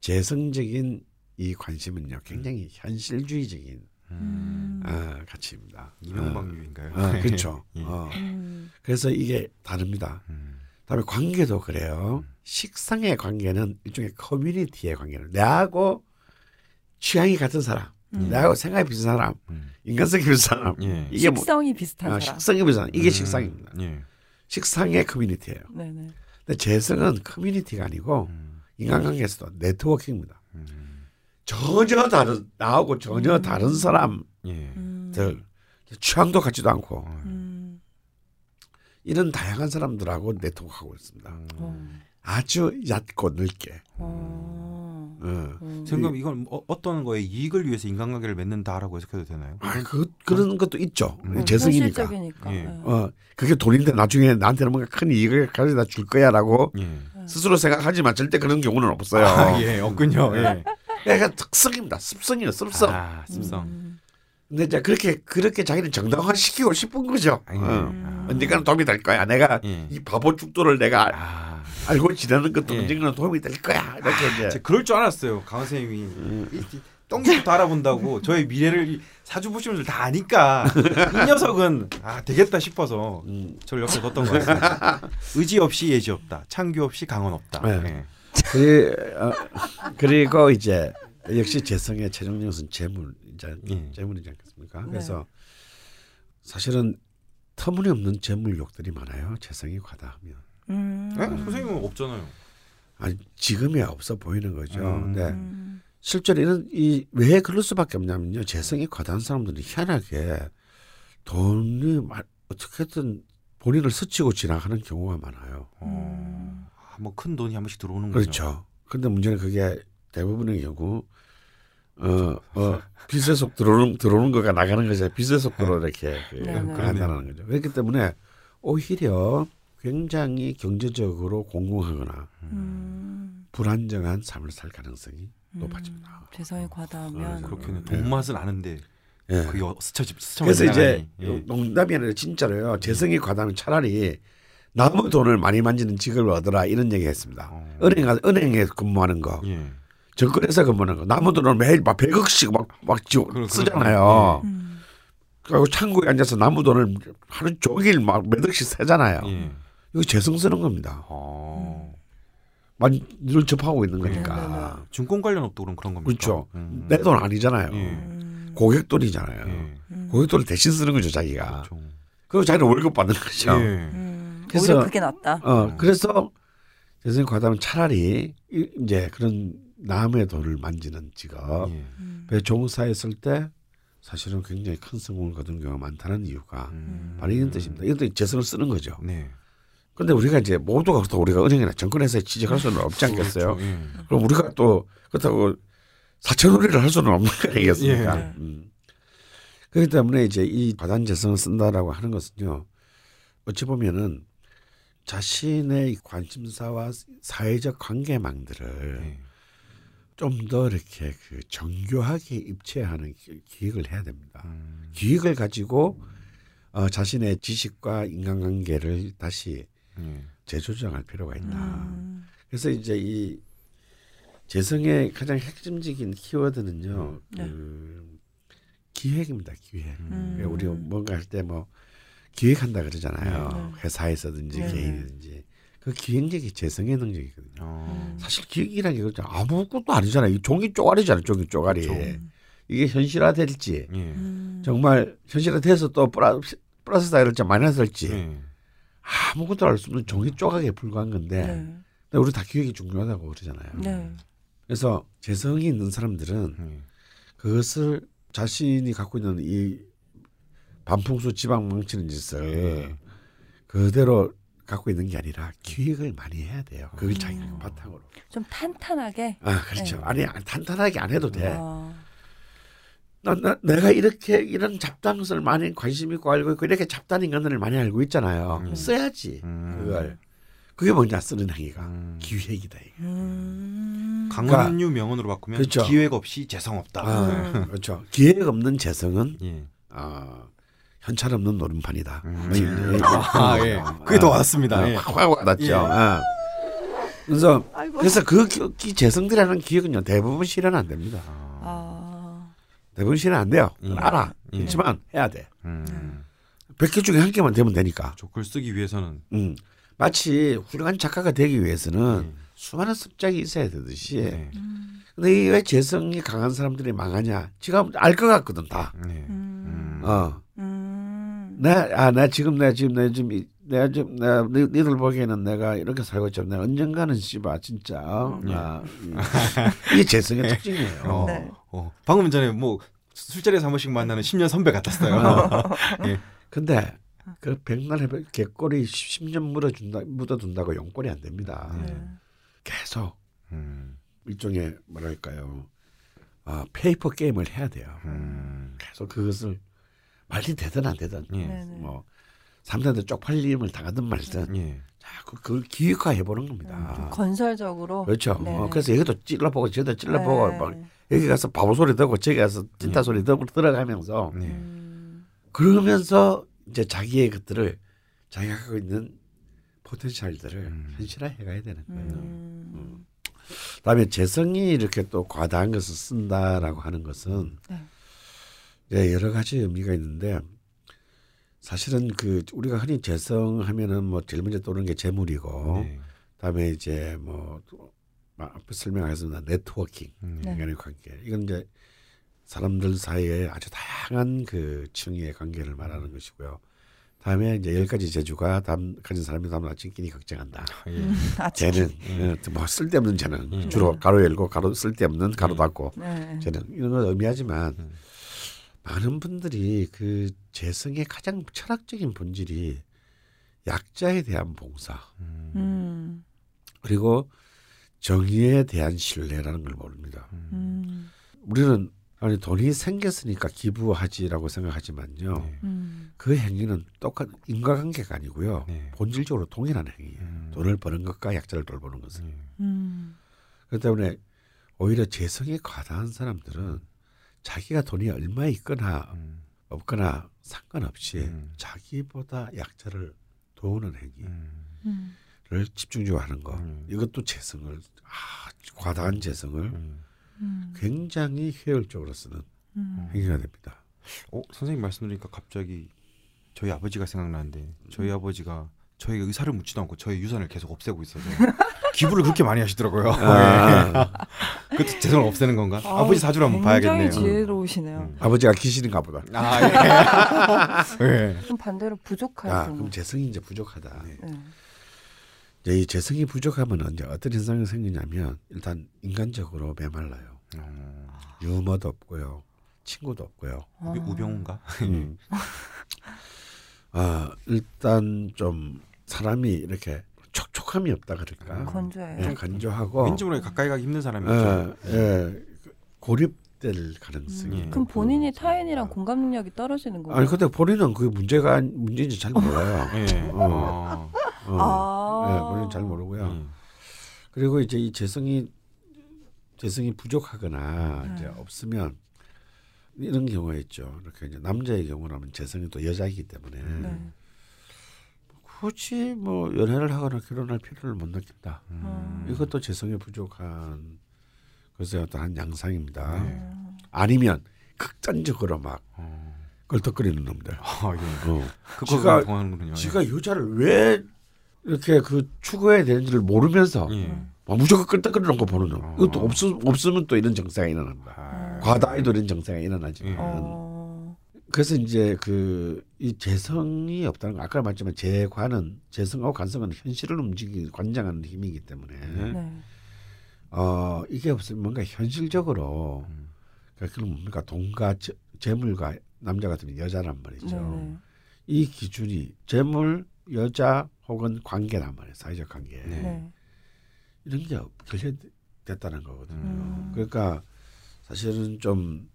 Speaker 2: 재성적인 이 관심은요 굉장히 현실주의적인
Speaker 3: 음.
Speaker 2: 어, 가치입니다.
Speaker 3: 이명박유인가요?
Speaker 2: 어, 어, 그렇죠. [LAUGHS]
Speaker 3: 예.
Speaker 2: 어,
Speaker 1: 음.
Speaker 2: 그래서 이게 다릅니다.
Speaker 3: 음.
Speaker 2: 다음에 관계도 그래요. 식상의 관계는 일종의 커뮤니티의 관계를 내하고 취향이 같은 사람,
Speaker 1: 음.
Speaker 2: 내하고 생각이 비슷한 사람,
Speaker 3: 음.
Speaker 2: 인간성이 비슷한 사람,
Speaker 3: 예.
Speaker 2: 이게 뭐
Speaker 1: 식성이 비슷한
Speaker 2: 아,
Speaker 1: 사람.
Speaker 2: 식성이 비슷한 이게
Speaker 3: 음.
Speaker 2: 식상입니다.
Speaker 3: 예.
Speaker 2: 식상의 커뮤니티예요.
Speaker 1: 네네.
Speaker 2: 근데 재성은 커뮤니티가 아니고
Speaker 3: 음.
Speaker 2: 인간관계에서도 네트워킹입니다.
Speaker 3: 음.
Speaker 2: 전혀 다른 나하고 전혀
Speaker 1: 음.
Speaker 2: 다른 사람들
Speaker 3: 예.
Speaker 1: 음.
Speaker 2: 취향도 같지도 않고. 이런 다양한 사람들하고 네트워크하고 있습니다.
Speaker 3: 음.
Speaker 1: 어.
Speaker 2: 아주 얕고 넓게.
Speaker 1: 어.
Speaker 2: 어.
Speaker 1: 음.
Speaker 3: 생각 이건 어, 어떤 거에 이익을 위해서 인간관계를 맺는다라고 해석해도 되나요?
Speaker 2: 아, 그 그런 것도 있죠.
Speaker 3: 음,
Speaker 2: 재성이니까.
Speaker 1: 현실적이니까.
Speaker 3: 예.
Speaker 1: 예.
Speaker 2: 어, 그게 돈인데 나중에 나한테는 뭔가 큰 이익을 가져다 줄 거야라고
Speaker 3: 예.
Speaker 2: 스스로 생각하지만 절대 그런 경우는 없어요.
Speaker 3: 아, 예, 없군요. 예.
Speaker 2: 그러니까 특성입니다. 습성이에요. 습성.
Speaker 3: 아, 습성.
Speaker 1: 음.
Speaker 2: 근데 이제 그렇게 그렇게 자기를 정당화 시키고 싶은 거죠.
Speaker 3: 아, 예.
Speaker 2: 어.
Speaker 3: 아.
Speaker 2: 언젠가는 도움이 될 거야. 내가
Speaker 3: 예.
Speaker 2: 이 바보 죽도를 내가
Speaker 3: 아,
Speaker 2: 알고 지내는 것도
Speaker 3: 예.
Speaker 2: 언젠가는 도움이 될 거야. 이렇게 이제
Speaker 3: 제가 그럴 줄 알았어요. 강원 선생님이 이- 이 똥집부터 알아본다고 저의 미래를 사주 보시면서 다 아니까 이 녀석은 아 되겠다 싶어서
Speaker 2: 음.
Speaker 3: 저를 옆에 뒀던 것 같습니다. 의지 없이 예지 없다. 창규 없이 강원 없다.
Speaker 2: 네. 그, 어, 그리고 이제 역시 재성의 최종 요소는 재물 이제
Speaker 3: 예.
Speaker 2: 재물이지 않겠습니까?
Speaker 1: 네.
Speaker 2: 그래서 사실은 터무니없는 재물 욕들이 많아요. 재성이 과다하면.
Speaker 1: 음.
Speaker 3: 예? 선생님은 없잖아요.
Speaker 2: 아니 지금이야 없어 보이는 거죠.
Speaker 3: 음.
Speaker 2: 근데
Speaker 1: 음.
Speaker 2: 실제로 이런 이왜 그럴 수밖에 없냐면요. 재성이 과다한 사람들이 희한하게 돈이 마- 어떻게든 본인을 스치고 지나가는 경우가 많아요.
Speaker 1: 음.
Speaker 3: 뭐큰 돈이 한 번씩 들어오는 거죠.
Speaker 2: 그렇죠. 근데 문제는 그게 대부분의 경우 어, 어, 빛의 속 들어오는 들어오는 거가 나가는 거죠. 빛의 속도로 이렇게 그,
Speaker 1: 네, 네.
Speaker 2: 한다는 거죠. 그렇기 때문에 오히려 굉장히 경제적으로 공공하거나
Speaker 1: 음.
Speaker 2: 불안정한 삶을 살 가능성이
Speaker 1: 음.
Speaker 2: 높아집니다.
Speaker 1: 재성이 과다하면
Speaker 2: 어,
Speaker 3: 그렇게는
Speaker 2: 네.
Speaker 3: 돈 맛은 아는데
Speaker 2: 예.
Speaker 3: 그게 어- 스쳐 스쳐
Speaker 2: 그래서 이제
Speaker 3: 예.
Speaker 2: 농담이 아니라 진짜로요. 재성이 과다면 차라리 남의 돈을 많이 만지는 직업을 얻어라 이런 얘기했습니다.
Speaker 3: 어.
Speaker 2: 은행 가 은행에 근무하는 거,
Speaker 3: 예.
Speaker 2: 정권에서 근무하는 거, 돈을 매일 막 100억씩 막막
Speaker 3: 그렇-
Speaker 2: 쓰잖아요.
Speaker 1: 음.
Speaker 2: 그리고 창구에 앉아서 나무 돈을 하루 종일 막 몇 억씩 세잖아요.
Speaker 3: 예.
Speaker 2: 이거 재성 쓰는 겁니다.
Speaker 3: 어.
Speaker 2: 많이 늘 접하고 있는
Speaker 1: 네,
Speaker 2: 거니까.
Speaker 3: 증권 관련 업도 그럼 그런 겁니까?
Speaker 2: 그렇죠.
Speaker 3: 음.
Speaker 2: 내돈 아니잖아요.
Speaker 3: 예.
Speaker 1: 음.
Speaker 2: 고객 돈이잖아요.
Speaker 3: 예.
Speaker 1: 음.
Speaker 2: 고객 돈을 대신 쓰는 거죠 자기가.
Speaker 3: 그렇죠.
Speaker 2: 그리고 자기는 월급 받는 거죠.
Speaker 3: 예.
Speaker 1: 음.
Speaker 2: 그래서-
Speaker 1: 오히려 그게 낫다.
Speaker 2: 어 그래서 재성이 과다면 차라리 이- 이제 그런 남의 돈을 만지는 직업,
Speaker 3: 예.
Speaker 1: 음.
Speaker 2: 배 종사에 쓸때 사실은 굉장히 큰 성공을 거둔 경우가 많다는 이유가
Speaker 3: 음.
Speaker 2: 바로 이런 뜻입니다. 이런 뜻 재성을 쓰는 거죠.
Speaker 3: 네.
Speaker 2: 근데 우리가 이제 모두가 그렇다고 우리가 은행이나 정권회사에 취직할 수는 없지 않겠어요?
Speaker 3: 그렇죠. 예.
Speaker 2: 그럼 우리가 또 그렇다고 사채놀이를 할 수는 없는 거 아니겠습니까?
Speaker 1: 예.
Speaker 2: 음. 그렇기 때문에 이제 이 과단 재성을 쓴다라고 하는 것은요. 어찌 보면은 자신의 관심사와 사회적 관계망들을
Speaker 3: 예.
Speaker 2: 좀 더 이렇게 그 정교하게 입체하는 기- 기획을 해야 됩니다.
Speaker 3: 음.
Speaker 2: 기획을 가지고 어, 자신의 지식과 인간관계를 다시
Speaker 3: 예.
Speaker 2: 재조정할 필요가 있다.
Speaker 1: 음.
Speaker 2: 그래서 이제 이 재성의 가장 핵심적인 키워드는요.
Speaker 1: 네.
Speaker 2: 그 기획입니다. 기획.
Speaker 3: 음.
Speaker 2: 우리 뭔가 할 때 뭐 기획한다 그러잖아요.
Speaker 1: 네.
Speaker 2: 회사에서든지
Speaker 1: 네.
Speaker 2: 개인이든지 그 기획력이 재성의 능력이거든요.
Speaker 3: 어.
Speaker 2: 사실 기획이라는 게 그렇죠. 아무것도 아니잖아요. 이 종이 쪼가리잖아요. 종이 쪼가리.
Speaker 3: 그렇죠.
Speaker 2: 이게 현실화 될지
Speaker 3: 예.
Speaker 1: 음.
Speaker 2: 정말 현실화 돼서 또 플러스, 플러스 다이럴지 마이너스일지
Speaker 3: 예.
Speaker 2: 아무것도 알 수 없는 종이 쪼가리에 불과한 건데
Speaker 1: 네.
Speaker 2: 근데 우리 다 기획이 중요하다고 그러잖아요.
Speaker 1: 네.
Speaker 2: 그래서 재성이 있는 사람들은
Speaker 3: 예.
Speaker 2: 그것을 자신이 갖고 있는 이 반풍수 지방 망치는 짓을 그대로 갖고 있는 게 아니라 기획을 많이 해야 돼요. 그걸 자기
Speaker 1: 음.
Speaker 2: 바탕으로.
Speaker 1: 좀 탄탄하게.
Speaker 2: 아 그렇죠.
Speaker 1: 네.
Speaker 2: 아니 탄탄하게 안 해도 돼.
Speaker 1: 어.
Speaker 2: 나, 나, 내가 이렇게 이런 잡다한 것을 많이 관심 있고 알고 있고 이렇게 잡다한 인간들을 많이 알고 있잖아요.
Speaker 3: 음.
Speaker 2: 써야지
Speaker 3: 음.
Speaker 2: 그걸. 그게 뭐냐 쓰는 행위가
Speaker 3: 음.
Speaker 2: 기획이다. 이거.
Speaker 1: 음.
Speaker 3: 강원유 명언으로 바꾸면
Speaker 2: 그렇죠.
Speaker 3: 기획 없이 재성 없다.
Speaker 2: 아, 그렇죠. 기획 없는 재성은
Speaker 3: 예.
Speaker 2: 어, 현찰 없는 노름판이다.
Speaker 3: 음.
Speaker 2: 뭐 이런-
Speaker 3: 아, 예. 그게 더 와닿습니다.
Speaker 2: 아,
Speaker 3: 예.
Speaker 2: 확, 확 와닿죠.
Speaker 3: 예.
Speaker 2: 아. 그래서
Speaker 1: 아이고.
Speaker 2: 그래서 그 기- 기 재성들이라는 기획은요 대부분 실현 안 됩니다.
Speaker 3: 아.
Speaker 1: 아.
Speaker 2: 대부분 실현 안 돼요.
Speaker 3: 예.
Speaker 2: 알아.
Speaker 3: 예.
Speaker 2: 그렇지만 해야 돼.
Speaker 3: 음.
Speaker 2: 100개 중에 한 개만 되면 되니까.
Speaker 3: 조글 쓰기 위해서는
Speaker 2: 음. 마치 훌륭한 작가가 되기 위해서는
Speaker 3: 예.
Speaker 2: 수많은 습작이 있어야 되듯이.
Speaker 3: 예.
Speaker 1: 음.
Speaker 2: 근데 이 왜 재성이 강한 사람들이 망하냐? 지금 알 것 같거든 다.
Speaker 1: 음.
Speaker 2: 어.
Speaker 1: 음.
Speaker 2: 나, 아, 나 지금, 내가 지금, 내가 지금, 이- 내가 지금, 내가, 니, 니들 보기에는 내가 이렇게 살고 있지만, 내가 언젠가는 씨바, 진짜, 어?
Speaker 3: 예.
Speaker 2: 아, 음. [LAUGHS] 이게 재성의 특징이에요.
Speaker 3: 어,
Speaker 1: 네.
Speaker 3: 어. 방금 전에 뭐 술자리에서 한 번씩 만나는 10년 선배 같았어요. [LAUGHS] 예.
Speaker 2: 근데, 그 백날 해봐, 개꼬리 10년 묻어준다, 묻어둔다고 용꼴이 안 됩니다.
Speaker 1: 네.
Speaker 2: 계속,
Speaker 3: 음.
Speaker 2: 일종의 뭐랄까요 아, paper game을 해야 돼요.
Speaker 3: 음.
Speaker 2: 계속 그것을 말이 되든 안 되든
Speaker 3: 예.
Speaker 2: 뭐 사람들한테 쪽팔림을 당하든 말든
Speaker 3: 예.
Speaker 2: 자꾸 그걸 기획화해 보는
Speaker 1: 음, 좀
Speaker 2: 겁니다.
Speaker 1: 건설적으로.
Speaker 2: 그렇죠.
Speaker 1: 네.
Speaker 2: 어, 그래서 여기도 찔러보고 저기도 찔러보고
Speaker 1: 네.
Speaker 2: 막 여기 가서 바보 소리 듣고 저기 가서 찐따
Speaker 3: 예.
Speaker 2: 소리 듣고 들어가면서
Speaker 3: 예.
Speaker 1: 음,
Speaker 2: 그러면서 이제 자기의 것들을 자기가 갖고 있는 포텐셜들을
Speaker 3: 음.
Speaker 2: 현실화해 가야 되는 거예요.
Speaker 1: 음,
Speaker 2: 그다음에 재성이 이렇게 또 과다한 것을 쓴다라고 하는 것은
Speaker 1: 네.
Speaker 2: 이제 여러 가지 의미가 있는데 사실은 그 우리가 흔히 재성 하면은 뭐 제일 먼저 떠오르는 게 재물이고
Speaker 3: 네.
Speaker 2: 그다음에 이제 뭐또 앞에 설명하셨습니다 네트워킹
Speaker 3: 음.
Speaker 1: 네.
Speaker 2: 인간의 관계 이건 이제 사람들 사이에 아주 다양한 그 층의 관계를 말하는 것이고요. 다음에 이제 열 가지 재주가 담 가진 사람이 담은 아침 끼니 걱정한다.
Speaker 3: 예.
Speaker 1: 음, 아침.
Speaker 2: 쟤는
Speaker 3: 예.
Speaker 2: 어, 뭐 쓸데없는 쟤는
Speaker 3: 예.
Speaker 2: 주로 가로 열고 가로 쓸데없는 가로
Speaker 3: 예.
Speaker 2: 닫고
Speaker 1: 네.
Speaker 2: 쟤는 이런 걸 의미하지만
Speaker 3: 음.
Speaker 2: 많은 분들이 그 재성의 가장 철학적인 본질이 약자에 대한 봉사
Speaker 3: 음.
Speaker 1: 음,
Speaker 2: 그리고 정의에 대한 신뢰라는 걸 모릅니다.
Speaker 1: 음,
Speaker 2: 우리는 아니 돈이 생겼으니까 기부하지라고 생각하지만요.
Speaker 3: 네.
Speaker 1: 음,
Speaker 2: 그 행위는 똑같 인과관계가 아니고요.
Speaker 3: 네.
Speaker 2: 본질적으로 동일한 행위예요.
Speaker 3: 음.
Speaker 2: 돈을 버는 것과 약자를 돌보는 것은.
Speaker 3: 예.
Speaker 1: 음,
Speaker 2: 그렇기 때문에 오히려 재성이 과다한 사람들은 자기가 돈이 얼마 있거나
Speaker 3: 음.
Speaker 2: 없거나 상관없이
Speaker 3: 음.
Speaker 2: 자기보다 약자를 도우는 행위를
Speaker 3: 음.
Speaker 1: 음,
Speaker 2: 집중적으로 하는 거.
Speaker 3: 음.
Speaker 2: 이것도 재성을 아, 과다한 재성을
Speaker 3: 음.
Speaker 1: 음,
Speaker 2: 굉장히 효율적으로 쓰는
Speaker 1: 음.
Speaker 2: 행위가 됩니다.
Speaker 3: 어 선생님 말씀 들으니까 갑자기 저희 아버지가 생각나는데 저희 아버지가 저희 의사를 묻지도 않고 저희 유산을 계속 없애고 있어서 [LAUGHS] 기부를 그렇게 많이 하시더라고요.
Speaker 2: 아, [LAUGHS]
Speaker 3: 그것도 재성을 없애는 건가?
Speaker 1: 아,
Speaker 3: 아, 버지 사주를 한번 봐야겠네요.
Speaker 1: 굉장히 지혜로우시네요.
Speaker 3: 음.
Speaker 2: 아버지가 귀신인가 보다.
Speaker 3: 아 예. [LAUGHS] 예.
Speaker 1: 좀 반대로 부족할
Speaker 2: 아. 그럼 재성이 이제 부족하다.
Speaker 3: 네.
Speaker 1: 네.
Speaker 2: 이제 이 재성이 부족하면 이제 어떤 현상이 생기냐면 일단 인간적으로 메말라요.
Speaker 3: 어,
Speaker 2: 유머도 없고요, 친구도 없고요.
Speaker 1: 아.
Speaker 3: 우병- 우병우인가?
Speaker 2: 음. 아 일단 좀 사람이 이렇게 촉촉함이 없다 그럴까?
Speaker 1: 건조해요.
Speaker 2: 예, 건조하고
Speaker 3: 왠지 모르게 가까이 가기 힘든 사람이죠.
Speaker 2: 예, 예, 고립될 가능성이.
Speaker 1: 음, 그럼 본인이 타인이랑 공감 능력이 떨어지는 거예요?
Speaker 2: 아니 근데 본인은 그게 문제가 문제인지 잘 몰라요. [LAUGHS]
Speaker 3: 예.
Speaker 2: 어.
Speaker 3: 어.
Speaker 2: 어.
Speaker 1: 아.
Speaker 2: 예, 본인 잘 모르고요.
Speaker 3: 예.
Speaker 2: 그리고 이제 이 재성이 재성이 부족하거나
Speaker 1: 네.
Speaker 2: 이제 없으면 이런 경우가 있죠. 이렇게 이제 남자의 경우라면 재성이 또 여자이기 때문에
Speaker 1: 네.
Speaker 2: 굳이 뭐 연애를 하거나 결혼할 필요를 못 느낀다.
Speaker 3: 음.
Speaker 2: 이것도 재성이 부족한 것의 어떤 한 양상입니다.
Speaker 3: 네.
Speaker 1: 음.
Speaker 2: 아니면 극단적으로 막
Speaker 3: 어.
Speaker 2: 걸떡거리는 놈들.
Speaker 3: 아, 예.
Speaker 2: 어. 지가-
Speaker 3: 통하는군요. 예.
Speaker 2: 지가 여자를 왜 이렇게 그 추구해야 되는지를 모르면서
Speaker 3: 예.
Speaker 2: 막 무조건 끌떡거리는 거 보는 놈.
Speaker 3: 어.
Speaker 2: 이것도 없, 없으면 또 이런 정세가 일어난다.
Speaker 3: 아.
Speaker 2: 과다에도 이런 정세가 일어나지만.
Speaker 3: 예.
Speaker 1: 어.
Speaker 2: 그래서 이제 그 이 재성이 없다는 거 아까 말했지만 재관은 재성하고 관성은 현실을 움직이기 관장하는 힘이기 때문에
Speaker 1: 네.
Speaker 2: 어 이게 없으면 뭔가 현실적으로
Speaker 3: 음.
Speaker 2: 그러니까 그럼 뭡니까 돈과 재, 재물과 남자 같으면 여자란 말이죠.
Speaker 1: 네. 네.
Speaker 2: 이 기준이 재물 여자 혹은 관계란 말이에요. 사회적 관계
Speaker 3: 네.
Speaker 1: 네.
Speaker 2: 이런 게 결여됐다는 거거든요.
Speaker 1: 음.
Speaker 2: 그러니까 사실은 좀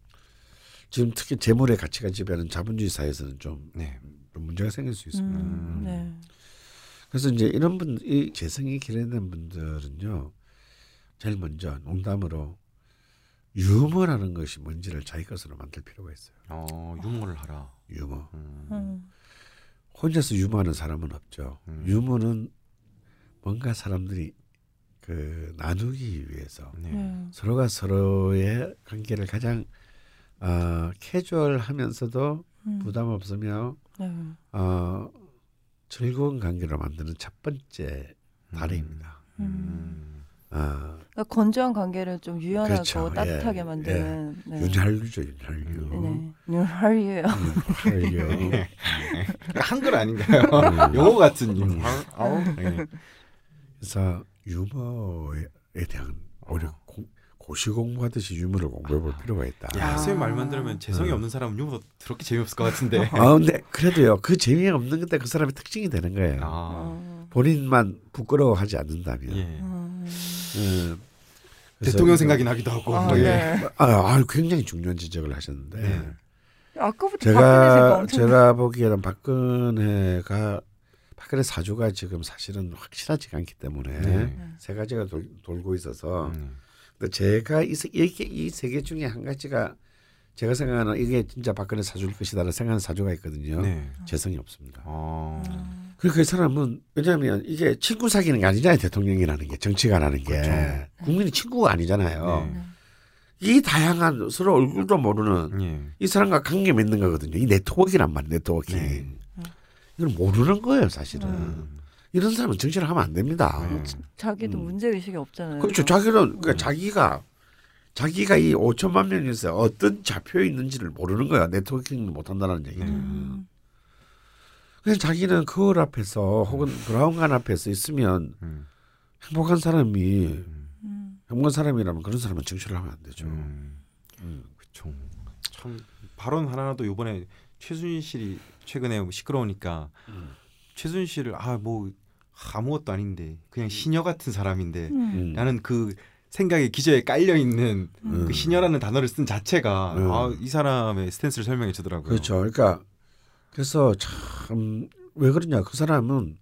Speaker 2: 지금 특히 재물의 가치가 지배하는 자본주의 사회에서는 좀,
Speaker 3: 네.
Speaker 2: 좀 문제가 생길 수 있습니다.
Speaker 1: 음. 네.
Speaker 2: 그래서 이제 이런 분, 이 재성이 기르는 분들은요, 제일 먼저 농담으로 유머라는 것이 뭔지를 자기 것으로 만들 필요가 있어요.
Speaker 3: 어, 유머를 하라.
Speaker 2: 유머.
Speaker 3: 음.
Speaker 1: 음.
Speaker 2: 혼자서 유머하는 사람은 없죠.
Speaker 3: 음.
Speaker 2: 유머는 뭔가 사람들이 그 나누기 위해서
Speaker 3: 네.
Speaker 1: 네.
Speaker 2: 서로가 서로의 관계를 가장 어, 캐주얼하면서도
Speaker 1: 음.
Speaker 2: 부담 없으며
Speaker 1: 네.
Speaker 2: 어, 즐거운 관계로 만드는 첫 번째 다리입니다.
Speaker 3: 음.
Speaker 2: 어,
Speaker 1: 그러니까 건조한 관계를 좀 유연하고
Speaker 2: 그렇죠.
Speaker 1: 따뜻하게
Speaker 2: 예,
Speaker 1: 만드는. 네.
Speaker 2: 윤활유죠, 윤활유.
Speaker 1: 네. 윤활유예요.
Speaker 2: 윤활유. [LAUGHS]
Speaker 3: 한글 아닌가요? 영어 같은 유머. 네.
Speaker 2: 그래서 유머에 대한 오히려 고, 고시 공부하듯이 유머를 공부해 볼 필요가 있다.
Speaker 3: 야,
Speaker 1: 아.
Speaker 3: 선생님 말만 들으면 재성이
Speaker 2: 음.
Speaker 3: 없는 사람은 유머 더럽게 재미없을 것 같은데. [LAUGHS]
Speaker 2: 아 근데 그래도요 그 재미없는 것때 그 사람의 특징이 되는 거예요.
Speaker 3: 아.
Speaker 1: 어.
Speaker 2: 본인만 부끄러워하지 않는다면.
Speaker 3: 예.
Speaker 1: 음.
Speaker 2: 음,
Speaker 3: 대통령 생각이 나기도 하고.
Speaker 1: 아,
Speaker 3: 뭐, 예.
Speaker 1: 네.
Speaker 2: 아, 아, 굉장히 중요한 지적을 하셨는데
Speaker 3: 네.
Speaker 1: 아까부터
Speaker 2: 제가 제가 보기에는 박근혜가 박근혜 사주가 지금 사실은 확실하지가 않기 때문에
Speaker 3: 네.
Speaker 2: 세 가지가 돌, 돌고 있어서
Speaker 3: 음.
Speaker 2: 근데 제가 이 세- 이게 이세 개 중에 한 가지가 제가 생각하는 이게 진짜 박근혜 사주일 것이다라는 생각하는 사주가 있거든요.
Speaker 3: 네.
Speaker 2: 재성이 없습니다.
Speaker 3: 어.
Speaker 2: 그리고 그 사람은 왜냐하면 이게 친구 사귀는 게 아니잖아요. 대통령이라는 게 정치가라는 게
Speaker 3: 그렇죠.
Speaker 2: 국민이 친구가 아니잖아요.
Speaker 3: 네.
Speaker 2: 이 다양한 서로 얼굴도 모르는
Speaker 3: 예.
Speaker 2: 이 사람과 관계 맺는 거거든요. 이 네트워크란 말이에요. 네트워킹.
Speaker 3: 네.
Speaker 2: 이걸 모르는 거예요, 사실은.
Speaker 3: 음.
Speaker 2: 이런 사람은 정치를 하면 안 됩니다.
Speaker 3: 네.
Speaker 1: 자기도
Speaker 2: 음.
Speaker 1: 문제 의식이 없잖아요.
Speaker 2: 그렇죠. 자기는 그러니까 자기가 자기가 이 5천만 명에서 어떤 좌표에 있는지를 모르는 거야. 네트워킹 못 한다는 얘기죠.
Speaker 3: 네.
Speaker 1: 음.
Speaker 2: 그래서 자기는 거울 앞에서 혹은 브라운관 앞에서 있으면
Speaker 3: 음.
Speaker 2: 행복한 사람이
Speaker 1: 음.
Speaker 2: 행복한 사람이라면 그런 사람은 정치를 하면 안 되죠.
Speaker 3: 음.
Speaker 2: 음.
Speaker 3: 그쵸. 참 발언 하나라도 요번에 최순실이 최근에 뭐 시끄러우니까
Speaker 2: 음.
Speaker 3: 최순실을 아 뭐 아무것도 아닌데 그냥 시녀 같은 사람인데
Speaker 1: 음.
Speaker 2: 음.
Speaker 3: 나는 그 생각에 기저에 깔려 있는
Speaker 2: 음.
Speaker 3: 그 시녀라는 단어를 쓴 자체가
Speaker 2: 음.
Speaker 3: 아, 이 사람의 스탠스를 설명해 주더라고요.
Speaker 2: 그렇죠. 그러니까 그래서 참 왜 그러냐 그 사람은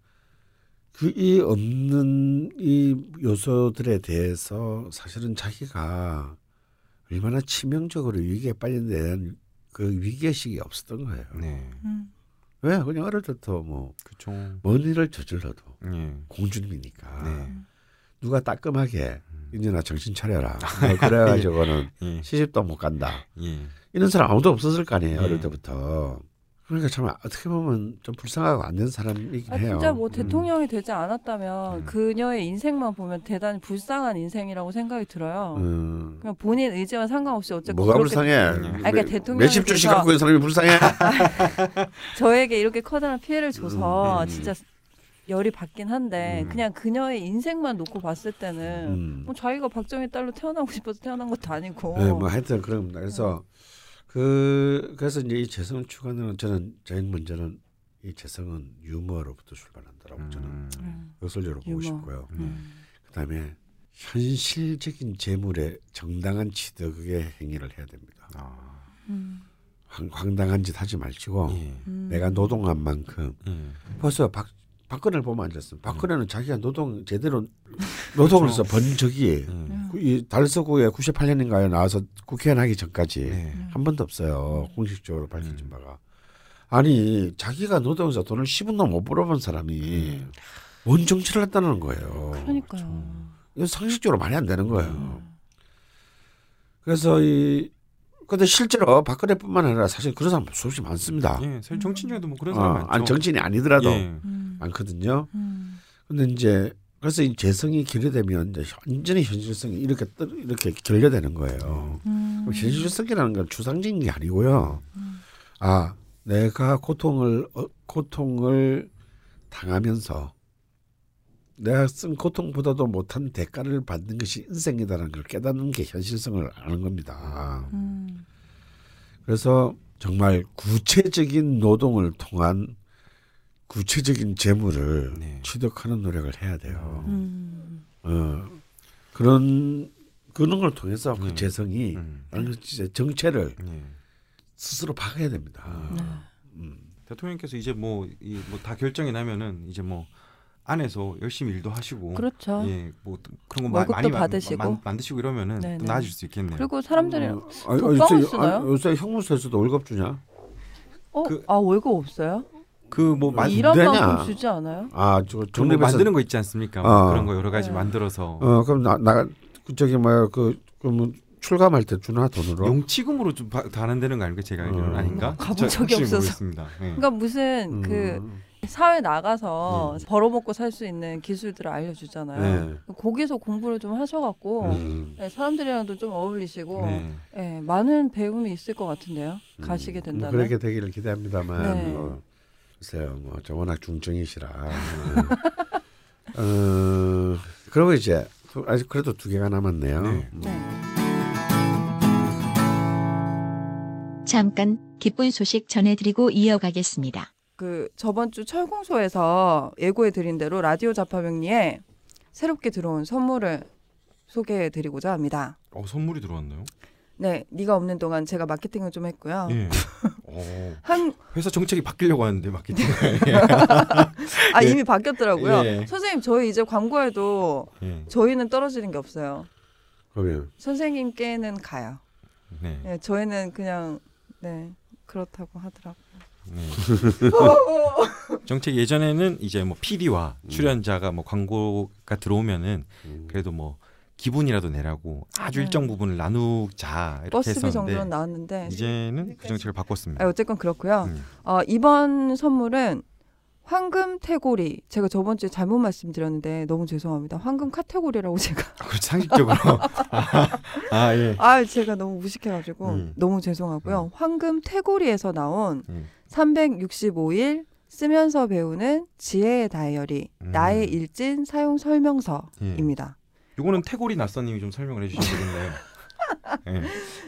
Speaker 2: 그 이 없는 이 요소들에 대해서 사실은 자기가 얼마나 치명적으로 위기에 빠진 데 대한 그 위기의식이 없었던 거예요.
Speaker 3: 네.
Speaker 1: 음.
Speaker 2: 왜 그냥 어릴 때부터 뭐
Speaker 3: 그렇죠.
Speaker 2: 뭔 일을 저질러도
Speaker 3: 예.
Speaker 2: 공주님이니까
Speaker 3: 네.
Speaker 2: 누가 따끔하게 이제나 정신 차려라 [LAUGHS] 뭐 그래가지고는
Speaker 3: 예.
Speaker 2: 시집도 못 간다
Speaker 3: 예.
Speaker 2: 이런 사람 아무도 없었을 거 아니에요
Speaker 3: 네.
Speaker 2: 어릴 때부터 그러니까 참 어떻게 보면 좀 불쌍하고 안 된 사람이긴
Speaker 1: 아,
Speaker 2: 해요.
Speaker 1: 진짜 뭐
Speaker 2: 음.
Speaker 1: 대통령이 되지 않았다면
Speaker 3: 음.
Speaker 1: 그녀의 인생만 보면 대단히 불쌍한 인생이라고 생각이 들어요.
Speaker 2: 음.
Speaker 1: 그냥 본인 의지와 상관없이 어쨌든
Speaker 2: 뭐가 불쌍해?
Speaker 3: 아니,
Speaker 1: 그러니까
Speaker 2: 몇-
Speaker 1: 대통령에
Speaker 2: 몇십 주씩 갖고 있는 사람이 불쌍해? [LAUGHS]
Speaker 1: 저에게 이렇게 커다란 피해를 줘서
Speaker 2: 음, 음.
Speaker 1: 진짜 열이 받긴 한데
Speaker 3: 음.
Speaker 1: 그냥 그녀의 인생만 놓고 봤을 때는
Speaker 2: 음.
Speaker 1: 뭐 자기가 박정희 딸로 태어나고 싶어서 태어난 것도 아니고
Speaker 2: 네, 뭐 하여튼 그런 그래서 그 그래서 이제 이 재성을 추구하는 저는 제일 먼저는 이 재성은 유머로부터 출발한다라고 저는
Speaker 3: 음.
Speaker 1: 음,
Speaker 2: 역설적으로 보고
Speaker 1: 유머.
Speaker 2: 싶고요.
Speaker 1: 음.
Speaker 2: 그다음에 현실적인 재물에 정당한 취득의 행위를 해야 됩니다.
Speaker 3: 아.
Speaker 1: 음.
Speaker 2: 황, 황당한 짓 하지 말지고
Speaker 3: 예.
Speaker 1: 음.
Speaker 2: 내가 노동한 만큼
Speaker 3: 예.
Speaker 2: 벌써 박 박근혜를 보면 앉았어요. 박근혜는 자기가 노동 제대로 노동을 해서 번 적이
Speaker 3: 예.
Speaker 1: 음.
Speaker 2: 달서구에 98년인가에 나와서 국회의원 하기 전까지
Speaker 3: 네.
Speaker 2: 한 번도 없어요. 공식적으로 밝혀진
Speaker 3: 음.
Speaker 2: 바가. 아니 자기가 노동해서 돈을 10원도 못 벌어본 사람이 뭔 정치를 했다는 거예요.
Speaker 1: 그러니까요.
Speaker 2: 이건 상식적으로 말이 안 되는 거예요.
Speaker 1: 음.
Speaker 2: 그래서 이 근데 실제로 박근혜뿐만 아니라 사실 그런 사람 수없이 많습니다.
Speaker 3: 예. 사실 정치인 중에도 뭐 그런 사람
Speaker 2: 어,
Speaker 3: 많죠.
Speaker 2: 아니 정치인이 아니더라도
Speaker 3: 예.
Speaker 1: 음.
Speaker 2: 많거든요.
Speaker 1: 음.
Speaker 2: 근데 이제 그래서 이 재성이 결여되면 이제 완전히 현실성이 이렇게 떠- 이렇게 결여되는 거예요.
Speaker 1: 음.
Speaker 2: 현실성이라는 건 추상적인 게 아니고요.
Speaker 1: 음.
Speaker 2: 아 내가 고통을 어, 고통을 당하면서 내가 쓴 고통보다도 못한 대가를 받는 것이 인생이다라는 걸 깨닫는 게 현실성을 아는 겁니다.
Speaker 1: 음.
Speaker 2: 그래서 정말 구체적인 노동을 통한 구체적인 재물을
Speaker 3: 네.
Speaker 2: 취득하는 노력을 해야 돼요.
Speaker 1: 음.
Speaker 2: 어, 그런 그런 걸 통해서 그
Speaker 3: 음.
Speaker 2: 재성이
Speaker 3: 음.
Speaker 2: 진짜 정체를
Speaker 3: 예.
Speaker 2: 스스로 박아야 됩니다.
Speaker 1: 네.
Speaker 2: 음.
Speaker 3: 대통령께서 이제 뭐이뭐다 결정이 나면은 이제 뭐 안에서 열심히 일도 하시고
Speaker 1: 그렇죠.
Speaker 3: 예, 뭐 그런 거 마- 많이 마-
Speaker 1: 받으시고.
Speaker 3: 만, 만드시고 이러면은
Speaker 1: 네네.
Speaker 3: 또 나아질 수 있겠네요.
Speaker 1: 그리고 사람들이
Speaker 2: 어, 아니,
Speaker 1: 독방을
Speaker 2: 요새,
Speaker 1: 쓰나요?
Speaker 2: 아니, 요새 형무소에서도 월급 주냐?
Speaker 1: 어?
Speaker 3: 그-
Speaker 1: 아 월급 없어요?
Speaker 3: 그뭐
Speaker 2: 안
Speaker 1: 일한? 만큼 주지 않아요?
Speaker 2: 아,
Speaker 3: 저뭐
Speaker 2: 정립해서
Speaker 3: 만드는 거 있지 않습니까? 뭐
Speaker 2: 어.
Speaker 3: 그런 거 여러 가지
Speaker 1: 네.
Speaker 3: 만들어서
Speaker 2: 어, 그럼 나, 나 그, 저기 뭐야 그 그뭐 출감할 때 주나 돈으로?
Speaker 3: 용치금으로 좀 바- 다는 되는 거 아닙니까? 제가 알기로는
Speaker 2: 어.
Speaker 3: 아닌가?
Speaker 1: 가본
Speaker 3: 저
Speaker 1: 적이 없어서.
Speaker 3: 모르겠습니다. 예.
Speaker 1: 그러니까 무슨
Speaker 2: 음.
Speaker 1: 그 사회 나가서
Speaker 3: 네.
Speaker 1: 벌어먹고 살 수 있는 기술들을 알려주잖아요.
Speaker 2: 네.
Speaker 1: 거기서 공부를 좀 하셔갖고
Speaker 2: 음.
Speaker 1: 네, 사람들이랑도 좀 어울리시고
Speaker 3: 네.
Speaker 1: 네, 많은 배움이 있을 것 같은데요.
Speaker 2: 음.
Speaker 1: 가시게
Speaker 2: 뭐
Speaker 1: 된다면.
Speaker 2: 그렇게 되기를 기대합니다만
Speaker 1: 네.
Speaker 2: 뭐, 글쎄요 뭐저 워낙 중증이시라 [LAUGHS] 어, 그리고 이제 또 아직 그래도 두 개가 남았네요
Speaker 3: 네.
Speaker 2: 음.
Speaker 1: 네.
Speaker 4: 잠깐 기쁜 소식 전해드리고 이어가겠습니다.
Speaker 1: 그 저번 주 철공소에서 예고해 드린 대로 라디오 자파명리에 새롭게 들어온 선물을 소개해 드리고자 합니다.
Speaker 3: 어, 선물이 들어왔나요?
Speaker 1: 네, 네가 없는 동안 제가 마케팅을 좀 했고요.
Speaker 3: 예. [LAUGHS] 어,
Speaker 1: 한,
Speaker 3: 회사 정책이 바뀌려고 하는데 마케팅. [LAUGHS]
Speaker 1: 아
Speaker 3: 예.
Speaker 1: 이미 바뀌었더라고요.
Speaker 3: 예.
Speaker 1: 선생님 저희 이제 광고에도
Speaker 3: 예.
Speaker 1: 저희는 떨어지는 게 없어요.
Speaker 2: 그러면
Speaker 1: 선생님께는 가요.
Speaker 3: 네.
Speaker 1: 네, 저희는 그냥 네 그렇다고 하더라고요.
Speaker 3: 네. 정책 예전에는 이제 뭐 PD와 출연자가 뭐 광고가 들어오면은
Speaker 2: 음.
Speaker 3: 그래도 뭐 기분이라도 내라고 아주
Speaker 1: 네.
Speaker 3: 일정 부분을 나누자 이렇게
Speaker 1: 버스비
Speaker 3: 했었는데
Speaker 1: 정도는 나왔는데
Speaker 3: 이제는 그 정책을 바꿨습니다.
Speaker 1: 아, 어쨌건 그렇고요.
Speaker 3: 음.
Speaker 1: 어, 이번 선물은 황금 태고리 제가 저번 주에 잘못 말씀드렸는데 너무 죄송합니다. 황금 카테고리라고 [LAUGHS] 제가
Speaker 3: 아, 그렇죠 상식적으로 [LAUGHS] 아 예.
Speaker 1: 아 제가 너무 무식해가지고
Speaker 3: 음.
Speaker 1: 너무 죄송하고요. 황금 태고리에서 나온
Speaker 3: 음.
Speaker 1: 365일 쓰면서 배우는 지혜의 다이어리
Speaker 3: 음.
Speaker 1: 나의 일진 사용 설명서입니다.
Speaker 3: 요거는 태고리 낯선님이 좀 설명을 해주시면 되겠네요. [LAUGHS] 예.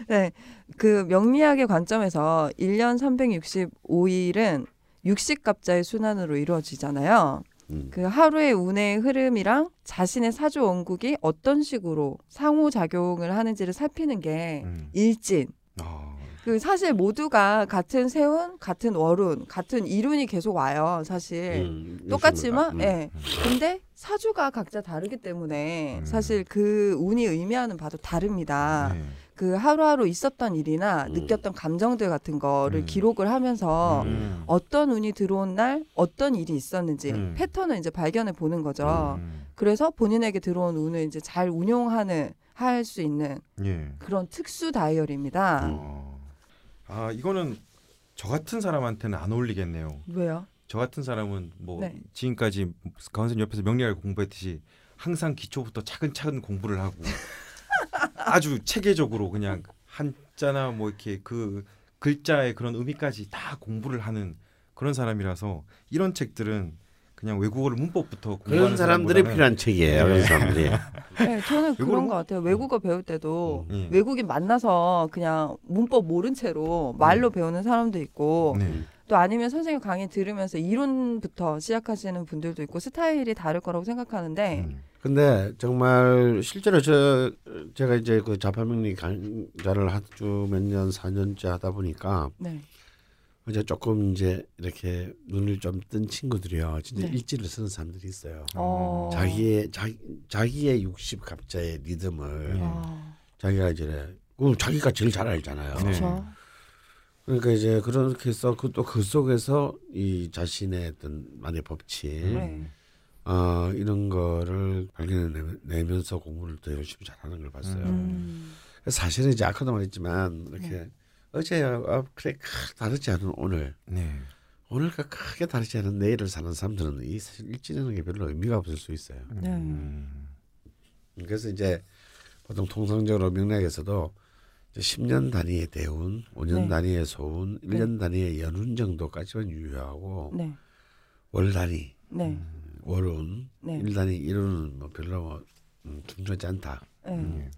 Speaker 1: 네, 그 명리학의 관점에서 1년 365일은 육식갑자의 순환으로 이루어지잖아요.
Speaker 2: 음.
Speaker 1: 그 하루의 운의 흐름이랑 자신의 사주 원국이 어떤 식으로 상호작용을 하는지를 살피는 게
Speaker 3: 음.
Speaker 1: 일진.
Speaker 3: 아,
Speaker 1: 그 사실 모두가 같은 세운, 같은 월운, 같은 이룬이 계속 와요. 사실
Speaker 2: 음,
Speaker 1: 똑같지만,
Speaker 2: 음.
Speaker 1: 예. 근데 사주가 각자 다르기 때문에
Speaker 3: 음.
Speaker 1: 사실 그 운이 의미하는 바도 다릅니다.
Speaker 3: 네.
Speaker 1: 그 하루하루 있었던 일이나
Speaker 2: 음.
Speaker 1: 느꼈던 감정들 같은 거를
Speaker 3: 음.
Speaker 1: 기록을 하면서
Speaker 3: 음.
Speaker 1: 어떤 운이 들어온 날 어떤 일이 있었는지
Speaker 3: 음.
Speaker 1: 패턴을 이제 발견해 보는 거죠.
Speaker 3: 음.
Speaker 1: 그래서 본인에게 들어온 운을 이제 잘 운용하는 할 수 있는
Speaker 3: 예.
Speaker 1: 그런 특수 다이어리입니다.
Speaker 2: 음.
Speaker 3: 어. 아 이거는 저 같은 사람한테는 안 어울리겠네요.
Speaker 1: 왜요?
Speaker 3: 저 같은 사람은 뭐
Speaker 1: 네.
Speaker 3: 지금까지 강원생 옆에서 명리학을 공부했듯이 항상 기초부터 차근차근 공부를 하고 [LAUGHS] 아주 체계적으로 그냥 한자나 뭐 이렇게 그 글자의 그런 의미까지 다 공부를 하는 그런 사람이라서 이런 책들은 그냥 외국어를 문법부터 공부하는
Speaker 2: 그런 사람들이 필요한 책이에요. 그런 사람들이. [LAUGHS]
Speaker 1: 네, 저는 그런
Speaker 3: 뭐-
Speaker 1: 것 같아요. 외국어 배울 때도
Speaker 3: 음.
Speaker 1: 외국인 만나서 그냥 문법 모른 채로 말로
Speaker 3: 음.
Speaker 1: 배우는 사람도 있고
Speaker 3: 네.
Speaker 1: 또 아니면 선생님 강의 들으면서 이론부터 시작하시는 분들도 있고 스타일이 다를 거라고 생각하는데
Speaker 3: 음.
Speaker 2: 근데 정말 실제로 저 제가 이제 그 자파명리 강좌를 아주 몇 년, 4년째 하다 보니까
Speaker 1: 네.
Speaker 2: 이제 조금 이제 이렇게 눈을 좀 뜬 친구들이요. 진짜
Speaker 1: 네.
Speaker 2: 일지를 쓰는 사람들이 있어요.
Speaker 1: 어.
Speaker 2: 자기의 자기 자기의 60 갑자의 리듬을
Speaker 3: 네.
Speaker 1: 아,
Speaker 2: 자기가 이제 그 자기가 제일 잘 알잖아요.
Speaker 3: 네.
Speaker 1: 그렇죠.
Speaker 2: 그러니까 이제 그렇게 해서 그또그 속에서 이 자신의 어떤 만의 법칙
Speaker 1: 네.
Speaker 2: 어, 이런 거를 발견해내면서 공부를 더 열심히 잘하는 걸 봤어요.
Speaker 1: 음.
Speaker 2: 사실은 이제 아까도 말했지만 이렇게 어제 어, 그래 크, 다르지 않은 오늘
Speaker 3: 네.
Speaker 2: 오늘과 크게 다르지 않은 내일을 사는 사람들은 이 사실 일지라는 게 별로 의미가 없을 수 있어요.
Speaker 1: 네.
Speaker 3: 음.
Speaker 2: 그래서 이제 보통 통상적으로 명리학에서도 이제 10년 단위의 대운, 5년
Speaker 1: 네.
Speaker 2: 단위의 소운,
Speaker 1: 네.
Speaker 2: 1년 단위의 연운 정도까지만 유효하고
Speaker 1: 네.
Speaker 2: 월 단위,
Speaker 1: 네.
Speaker 2: 월운,
Speaker 1: 네.
Speaker 2: 일 단위, 일운은 뭐 별로 뭐, 음, 중요하지 않다.
Speaker 1: 네.
Speaker 3: 음.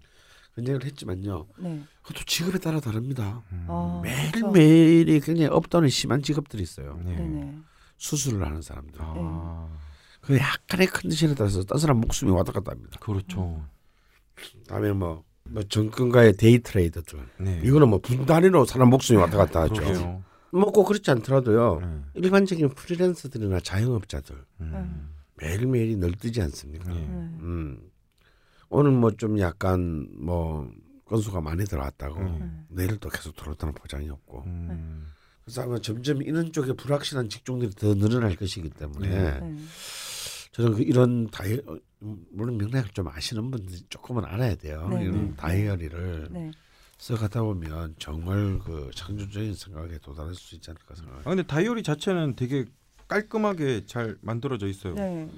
Speaker 2: 얘기를 했지만요.
Speaker 1: 네.
Speaker 2: 그것도 직업에 따라 다릅니다.
Speaker 1: 아, 그렇죠.
Speaker 2: 매일매일이 굉장히 up down이 심한 직업들이 있어요.
Speaker 3: 네.
Speaker 1: 네네.
Speaker 2: 수술을 하는 사람들.
Speaker 3: 아,
Speaker 2: 그 약간의 컨디션에 따라서 딴 사람 목숨이 왔다 갔다 합니다.
Speaker 3: 그렇죠.
Speaker 2: 다음에 뭐, 뭐 증권가의 day trader들.
Speaker 3: 네.
Speaker 2: 이거는 뭐 분단위로 사람 목숨이 왔다 갔다 하죠.
Speaker 3: 그러게요.
Speaker 2: 뭐꼭 그렇지 않더라도요.
Speaker 3: 네.
Speaker 2: 일반적인 프리랜서들이나 자영업자들
Speaker 3: 음.
Speaker 2: 매일매일이 널뛰지 않습니까?
Speaker 3: 네.
Speaker 1: 네.
Speaker 2: 음. 오늘 뭐 좀 약간 뭐 건수가 많이 들어왔다고
Speaker 3: 음.
Speaker 2: 내일 또 계속 들어왔다는 보장이 없고
Speaker 3: 음.
Speaker 2: 그래서 아마 점점 이런 쪽에 불확실한 직종들이 더 늘어날 것이기 때문에
Speaker 3: 네.
Speaker 1: 네.
Speaker 2: 저는 그 이런 다이 어, 물론 명리학을 좀 아시는 분들이 조금은 알아야 돼요.
Speaker 1: 네,
Speaker 2: 이런
Speaker 1: 네.
Speaker 2: 다이어리를
Speaker 1: 네.
Speaker 2: 써가다 보면 정말 그 창조적인 생각에 도달할 수 있지 않을까
Speaker 3: 아
Speaker 2: 생각해요.
Speaker 3: 근데 다이어리 자체는 되게 깔끔하게 잘 만들어져 있어요.
Speaker 1: 네.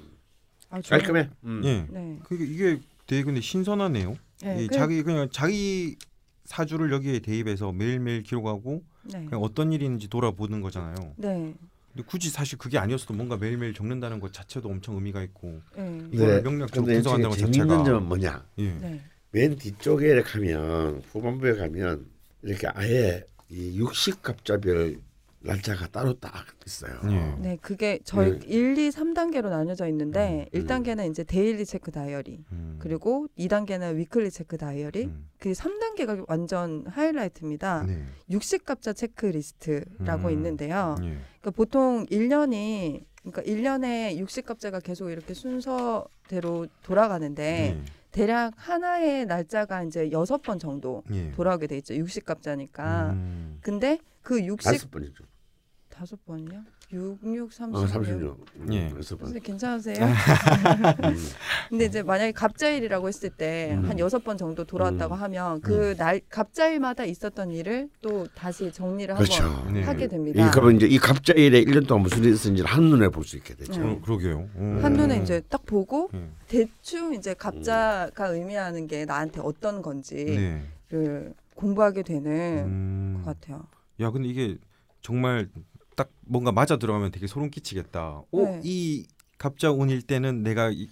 Speaker 1: 아,
Speaker 2: 깔끔해. 음.
Speaker 3: 예.
Speaker 1: 네.
Speaker 3: 그게 이게 되게 근데 신선하네요.
Speaker 1: 네.
Speaker 3: 이
Speaker 1: 그-
Speaker 3: 자기 그냥 자기 사주를 여기에 대입해서 매일매일 기록하고
Speaker 1: 네.
Speaker 3: 그냥 어떤 일이 있는지 돌아보는 거잖아요.
Speaker 1: 네.
Speaker 3: 근데 굳이 사실 그게 아니었어도 뭔가 매일매일 적는다는 것 자체도 엄청 의미가 있고
Speaker 1: 네.
Speaker 3: 이거를 명리학적으로
Speaker 2: 근데
Speaker 3: 분석한다는 것
Speaker 2: 재밌는
Speaker 3: 자체가
Speaker 2: 점은 뭐냐?
Speaker 3: 예.
Speaker 1: 네.
Speaker 2: 맨 뒤쪽에 가면 후반부에 가면 이렇게 아예 이 육십갑자별 날짜가 따로 딱 있어요.
Speaker 3: 예.
Speaker 1: 네, 그게 저희
Speaker 2: 네.
Speaker 1: 1, 2, 3단계로 나뉘어져 있는데
Speaker 2: 음, 음.
Speaker 1: 1단계는 이제 daily check diary,
Speaker 3: 음.
Speaker 1: 그리고 2단계는 weekly check diary,
Speaker 3: 음.
Speaker 1: 그 3단계가 완전 하이라이트입니다.
Speaker 3: 네.
Speaker 1: 육식갑자 체크리스트라고
Speaker 3: 음.
Speaker 1: 있는데요.
Speaker 3: 예.
Speaker 1: 그러니까 보통 1년이 그러니까 1년에 육식갑자가 계속 이렇게 순서대로 돌아가는데
Speaker 3: 예.
Speaker 1: 대략 하나의 날짜가 이제 여섯 번 정도
Speaker 3: 예.
Speaker 1: 돌아오게 돼 있죠. 육식갑자니까.
Speaker 3: 음.
Speaker 1: 근데 그 육식
Speaker 2: 다섯 번이죠.
Speaker 1: 다섯 번이요? 6, 6, 30,
Speaker 2: 어, 30년.
Speaker 3: 예.
Speaker 2: 여섯 번.
Speaker 1: 선생님 괜찮으세요?
Speaker 2: 음. [LAUGHS]
Speaker 1: 근데 이제 만약에 갑자일이라고 했을 때한
Speaker 2: 음.
Speaker 1: 여섯 번 정도 돌아왔다고
Speaker 2: 음.
Speaker 1: 하면 그 날 갑자일마다 있었던 일을 또 다시 정리를
Speaker 2: 그렇죠.
Speaker 1: 한번
Speaker 3: 네.
Speaker 1: 하게
Speaker 2: 이
Speaker 1: 됩니다.
Speaker 2: 그러면 이제 이 갑자일에 1년 동안 무슨 일이 있었는지를 한눈에 볼 수 있게 되죠.
Speaker 1: 네.
Speaker 3: 어, 그러 게요. 음.
Speaker 1: 한눈에 이제 딱 보고
Speaker 3: 예.
Speaker 1: 대충 이제 갑자가 의미하는 게 나한테 어떤 건지를
Speaker 3: 네.
Speaker 1: 공부하게 되는
Speaker 3: 음.
Speaker 1: 것 같아요.
Speaker 3: 야, 근데 이게 정말 딱 뭔가 맞아 들어가면 되게 소름 끼치겠다. 오,
Speaker 1: 네.
Speaker 3: 이 갑자 운일 때는 내가 이,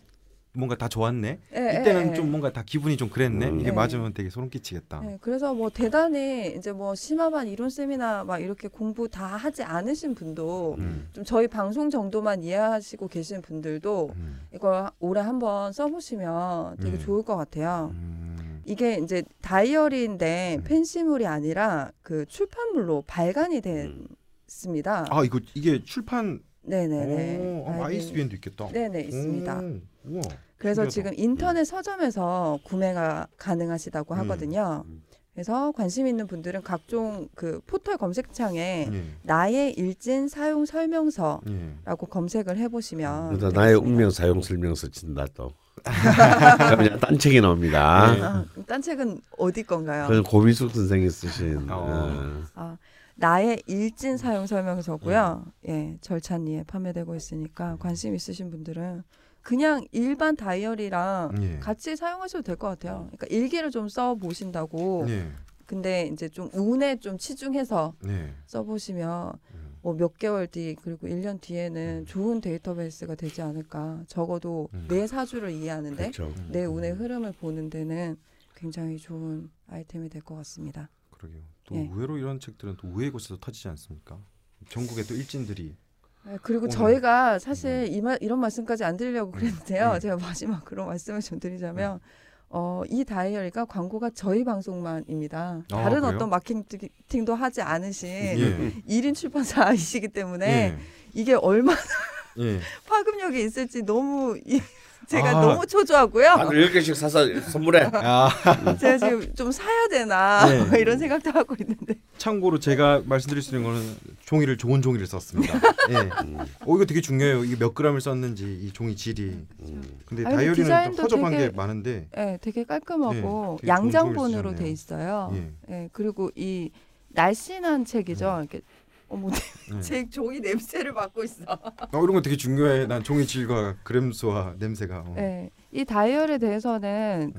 Speaker 3: 뭔가 다 좋았네.
Speaker 1: 예,
Speaker 3: 이때는
Speaker 1: 예,
Speaker 3: 좀
Speaker 1: 예.
Speaker 3: 뭔가 다 기분이 좀 그랬네.
Speaker 2: 음.
Speaker 3: 이게
Speaker 1: 네.
Speaker 3: 맞으면 되게 소름 끼치겠다.
Speaker 1: 네, 그래서 뭐 대단히 이제 뭐 심화반 이론 세미나 막 이렇게 공부 다 하지 않으신 분도
Speaker 3: 음.
Speaker 1: 좀 저희 방송 정도만 이해하시고 계신 분들도
Speaker 3: 음.
Speaker 1: 이걸 올해 한번 써보시면 되게
Speaker 3: 네.
Speaker 1: 좋을 것 같아요.
Speaker 3: 음.
Speaker 1: 이게 이제 다이어리인데
Speaker 3: 음.
Speaker 1: 펜시물이 아니라 그 출판물로 발간이
Speaker 2: 음.
Speaker 1: 됐습니다.
Speaker 3: 아, 이거 이게 출판
Speaker 1: 네네네.
Speaker 3: 오, 아, ISBN도 있겠다.
Speaker 1: 네네 있습니다.
Speaker 3: 오, 우와.
Speaker 1: 그래서
Speaker 3: 신기하다.
Speaker 1: 지금 인터넷 서점에서 구매가 가능하시다고
Speaker 3: 음.
Speaker 1: 하거든요.
Speaker 2: 음.
Speaker 1: 그래서 관심 있는 분들은 각종 그 포털 검색창에
Speaker 3: 예.
Speaker 1: 나의 일진 사용 설명서라고
Speaker 3: 예.
Speaker 1: 검색을 해보시면
Speaker 2: 그래서 나의. 운명 사용 설명서 친다 또. 그러면 딴 책이 나옵니다.
Speaker 3: 네.
Speaker 1: 아, 딴 책은 어디 건가요?
Speaker 2: 그건 고민숙 선생이 쓰신.
Speaker 3: 어.
Speaker 2: 어.
Speaker 1: 아, 나의 일진 사용 설명서고요. 예, 절찬리에 판매되고 있으니까 관심 있으신 분들은 그냥 일반 다이어리랑
Speaker 3: 예.
Speaker 1: 같이 사용하셔도 될 것 같아요. 그러니까 일기를 좀 써 보신다고.
Speaker 3: 예.
Speaker 1: 근데 이제 좀 운에 좀 치중해서
Speaker 3: 네.
Speaker 1: 써보시면
Speaker 3: 음.
Speaker 1: 뭐 몇 개월 뒤 그리고 1년 뒤에는
Speaker 3: 음.
Speaker 1: 좋은 데이터베이스가 되지 않을까. 적어도
Speaker 3: 음.
Speaker 1: 내 사주를 이해하는데
Speaker 2: 그렇죠.
Speaker 3: 음.
Speaker 1: 내 운의 흐름을 보는 데는 굉장히 좋은 아이템이 될 것 같습니다.
Speaker 3: 그러게요. 또
Speaker 1: 예.
Speaker 3: 의외로 이런 책들은 또 우회 곳에서 터지지 않습니까? 전국에 또 일진들이
Speaker 1: 네, 그리고
Speaker 3: 오늘-
Speaker 1: 저희가 사실 이 말, 이런 말씀까지 안 드리려고 그랬는데요.
Speaker 3: 음.
Speaker 1: 제가 마지막으로 말씀을 좀 드리자면 어, 이 다이어리가 광고가 저희 방송만입니다.
Speaker 3: 아,
Speaker 1: 다른
Speaker 3: 그래요?
Speaker 1: 어떤 마케팅도 하지 않으신
Speaker 3: 예.
Speaker 1: 일 1인 출판사이시기 때문에
Speaker 3: 예.
Speaker 1: 이게 얼마나
Speaker 3: 예. [LAUGHS]
Speaker 1: 파급력이 있을지 너무 이- 제가
Speaker 3: 아.
Speaker 1: 너무 초조하고요.
Speaker 2: 아, 10개씩 사서 선물해. [LAUGHS]
Speaker 3: 아,
Speaker 1: 제가 지금 좀 사야 되나
Speaker 3: 네. [LAUGHS]
Speaker 1: 이런 생각도 하고 있는데
Speaker 3: 참고로 제가 말씀드릴 수 있는 거는 종이를 좋은 종이를 썼습니다. [LAUGHS] 예.
Speaker 2: 음.
Speaker 3: 어 이거 되게 중요해요. 이게 몇 그램을 썼는지 이 종이 질이.
Speaker 2: 음.
Speaker 3: 근데
Speaker 1: 아니,
Speaker 3: 다이어리는 허접한
Speaker 1: 되게-
Speaker 3: 게 많은데.
Speaker 1: 네, 되게 깔끔하고
Speaker 3: 네, 되게
Speaker 1: 양장본으로 돼. 있어요.
Speaker 3: 예.
Speaker 1: 예, 그리고 이 날씬한 책이죠. 이렇게 어머 [LAUGHS]
Speaker 3: 네.
Speaker 1: 제 종이 냄새를 맡고 있어.
Speaker 3: 어, 이런 거 되게 중요해. 난 종이 질과 그램수와 냄새가. 어.
Speaker 1: 네, 이 다이어리에 대해서는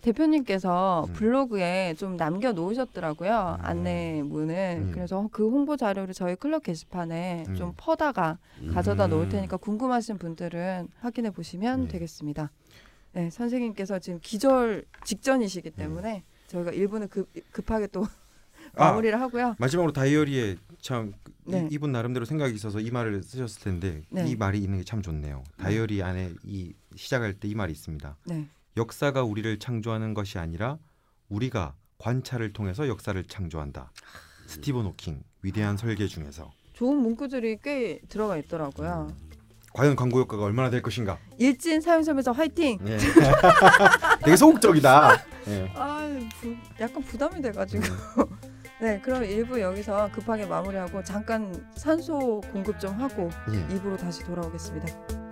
Speaker 1: 대표님께서
Speaker 3: 음.
Speaker 1: 블로그에 좀 남겨 놓으셨더라고요
Speaker 3: 음.
Speaker 1: 안내문을
Speaker 3: 음.
Speaker 1: 그래서 그 홍보 자료를 저희 클럽 게시판에
Speaker 3: 음.
Speaker 1: 좀 퍼다가 가져다
Speaker 3: 음.
Speaker 1: 놓을 테니까 궁금하신 분들은 확인해 보시면
Speaker 3: 네.
Speaker 1: 되겠습니다. 네, 선생님께서 지금 기절
Speaker 3: 음.
Speaker 1: 직전이시기 때문에 저희가 일부는 급, 급하게 또
Speaker 3: 아,
Speaker 1: 마무리를 하고요.
Speaker 3: 마지막으로 다이어리에 참 이-
Speaker 1: 네.
Speaker 3: 이분 나름대로 생각이 있어서 이 말을 쓰셨을 텐데
Speaker 1: 네.
Speaker 3: 이 말이 있는 게 참 좋네요. 다이어리 안에 이 시작할 때 이 말이 있습니다.
Speaker 1: 네.
Speaker 3: 역사가 우리를 창조하는 것이 아니라 우리가 관찰을 통해서 역사를 창조한다. 스티븐 호킹 위대한 설계 중에서
Speaker 1: 좋은 문구들이 꽤 들어가 있더라고요.
Speaker 3: 과연 광고 효과가 얼마나 될 것인가?
Speaker 1: 일진 사용점에서 화이팅!
Speaker 3: 예. [LAUGHS] 되게 소극적이다. 예. [LAUGHS]
Speaker 1: 아, 부, 약간 부담이 돼가지고.
Speaker 3: 음.
Speaker 1: 네, 그럼 일부 여기서 급하게 마무리하고 잠깐 산소 공급 좀 하고
Speaker 3: 예.
Speaker 1: 입으로 다시 돌아오겠습니다.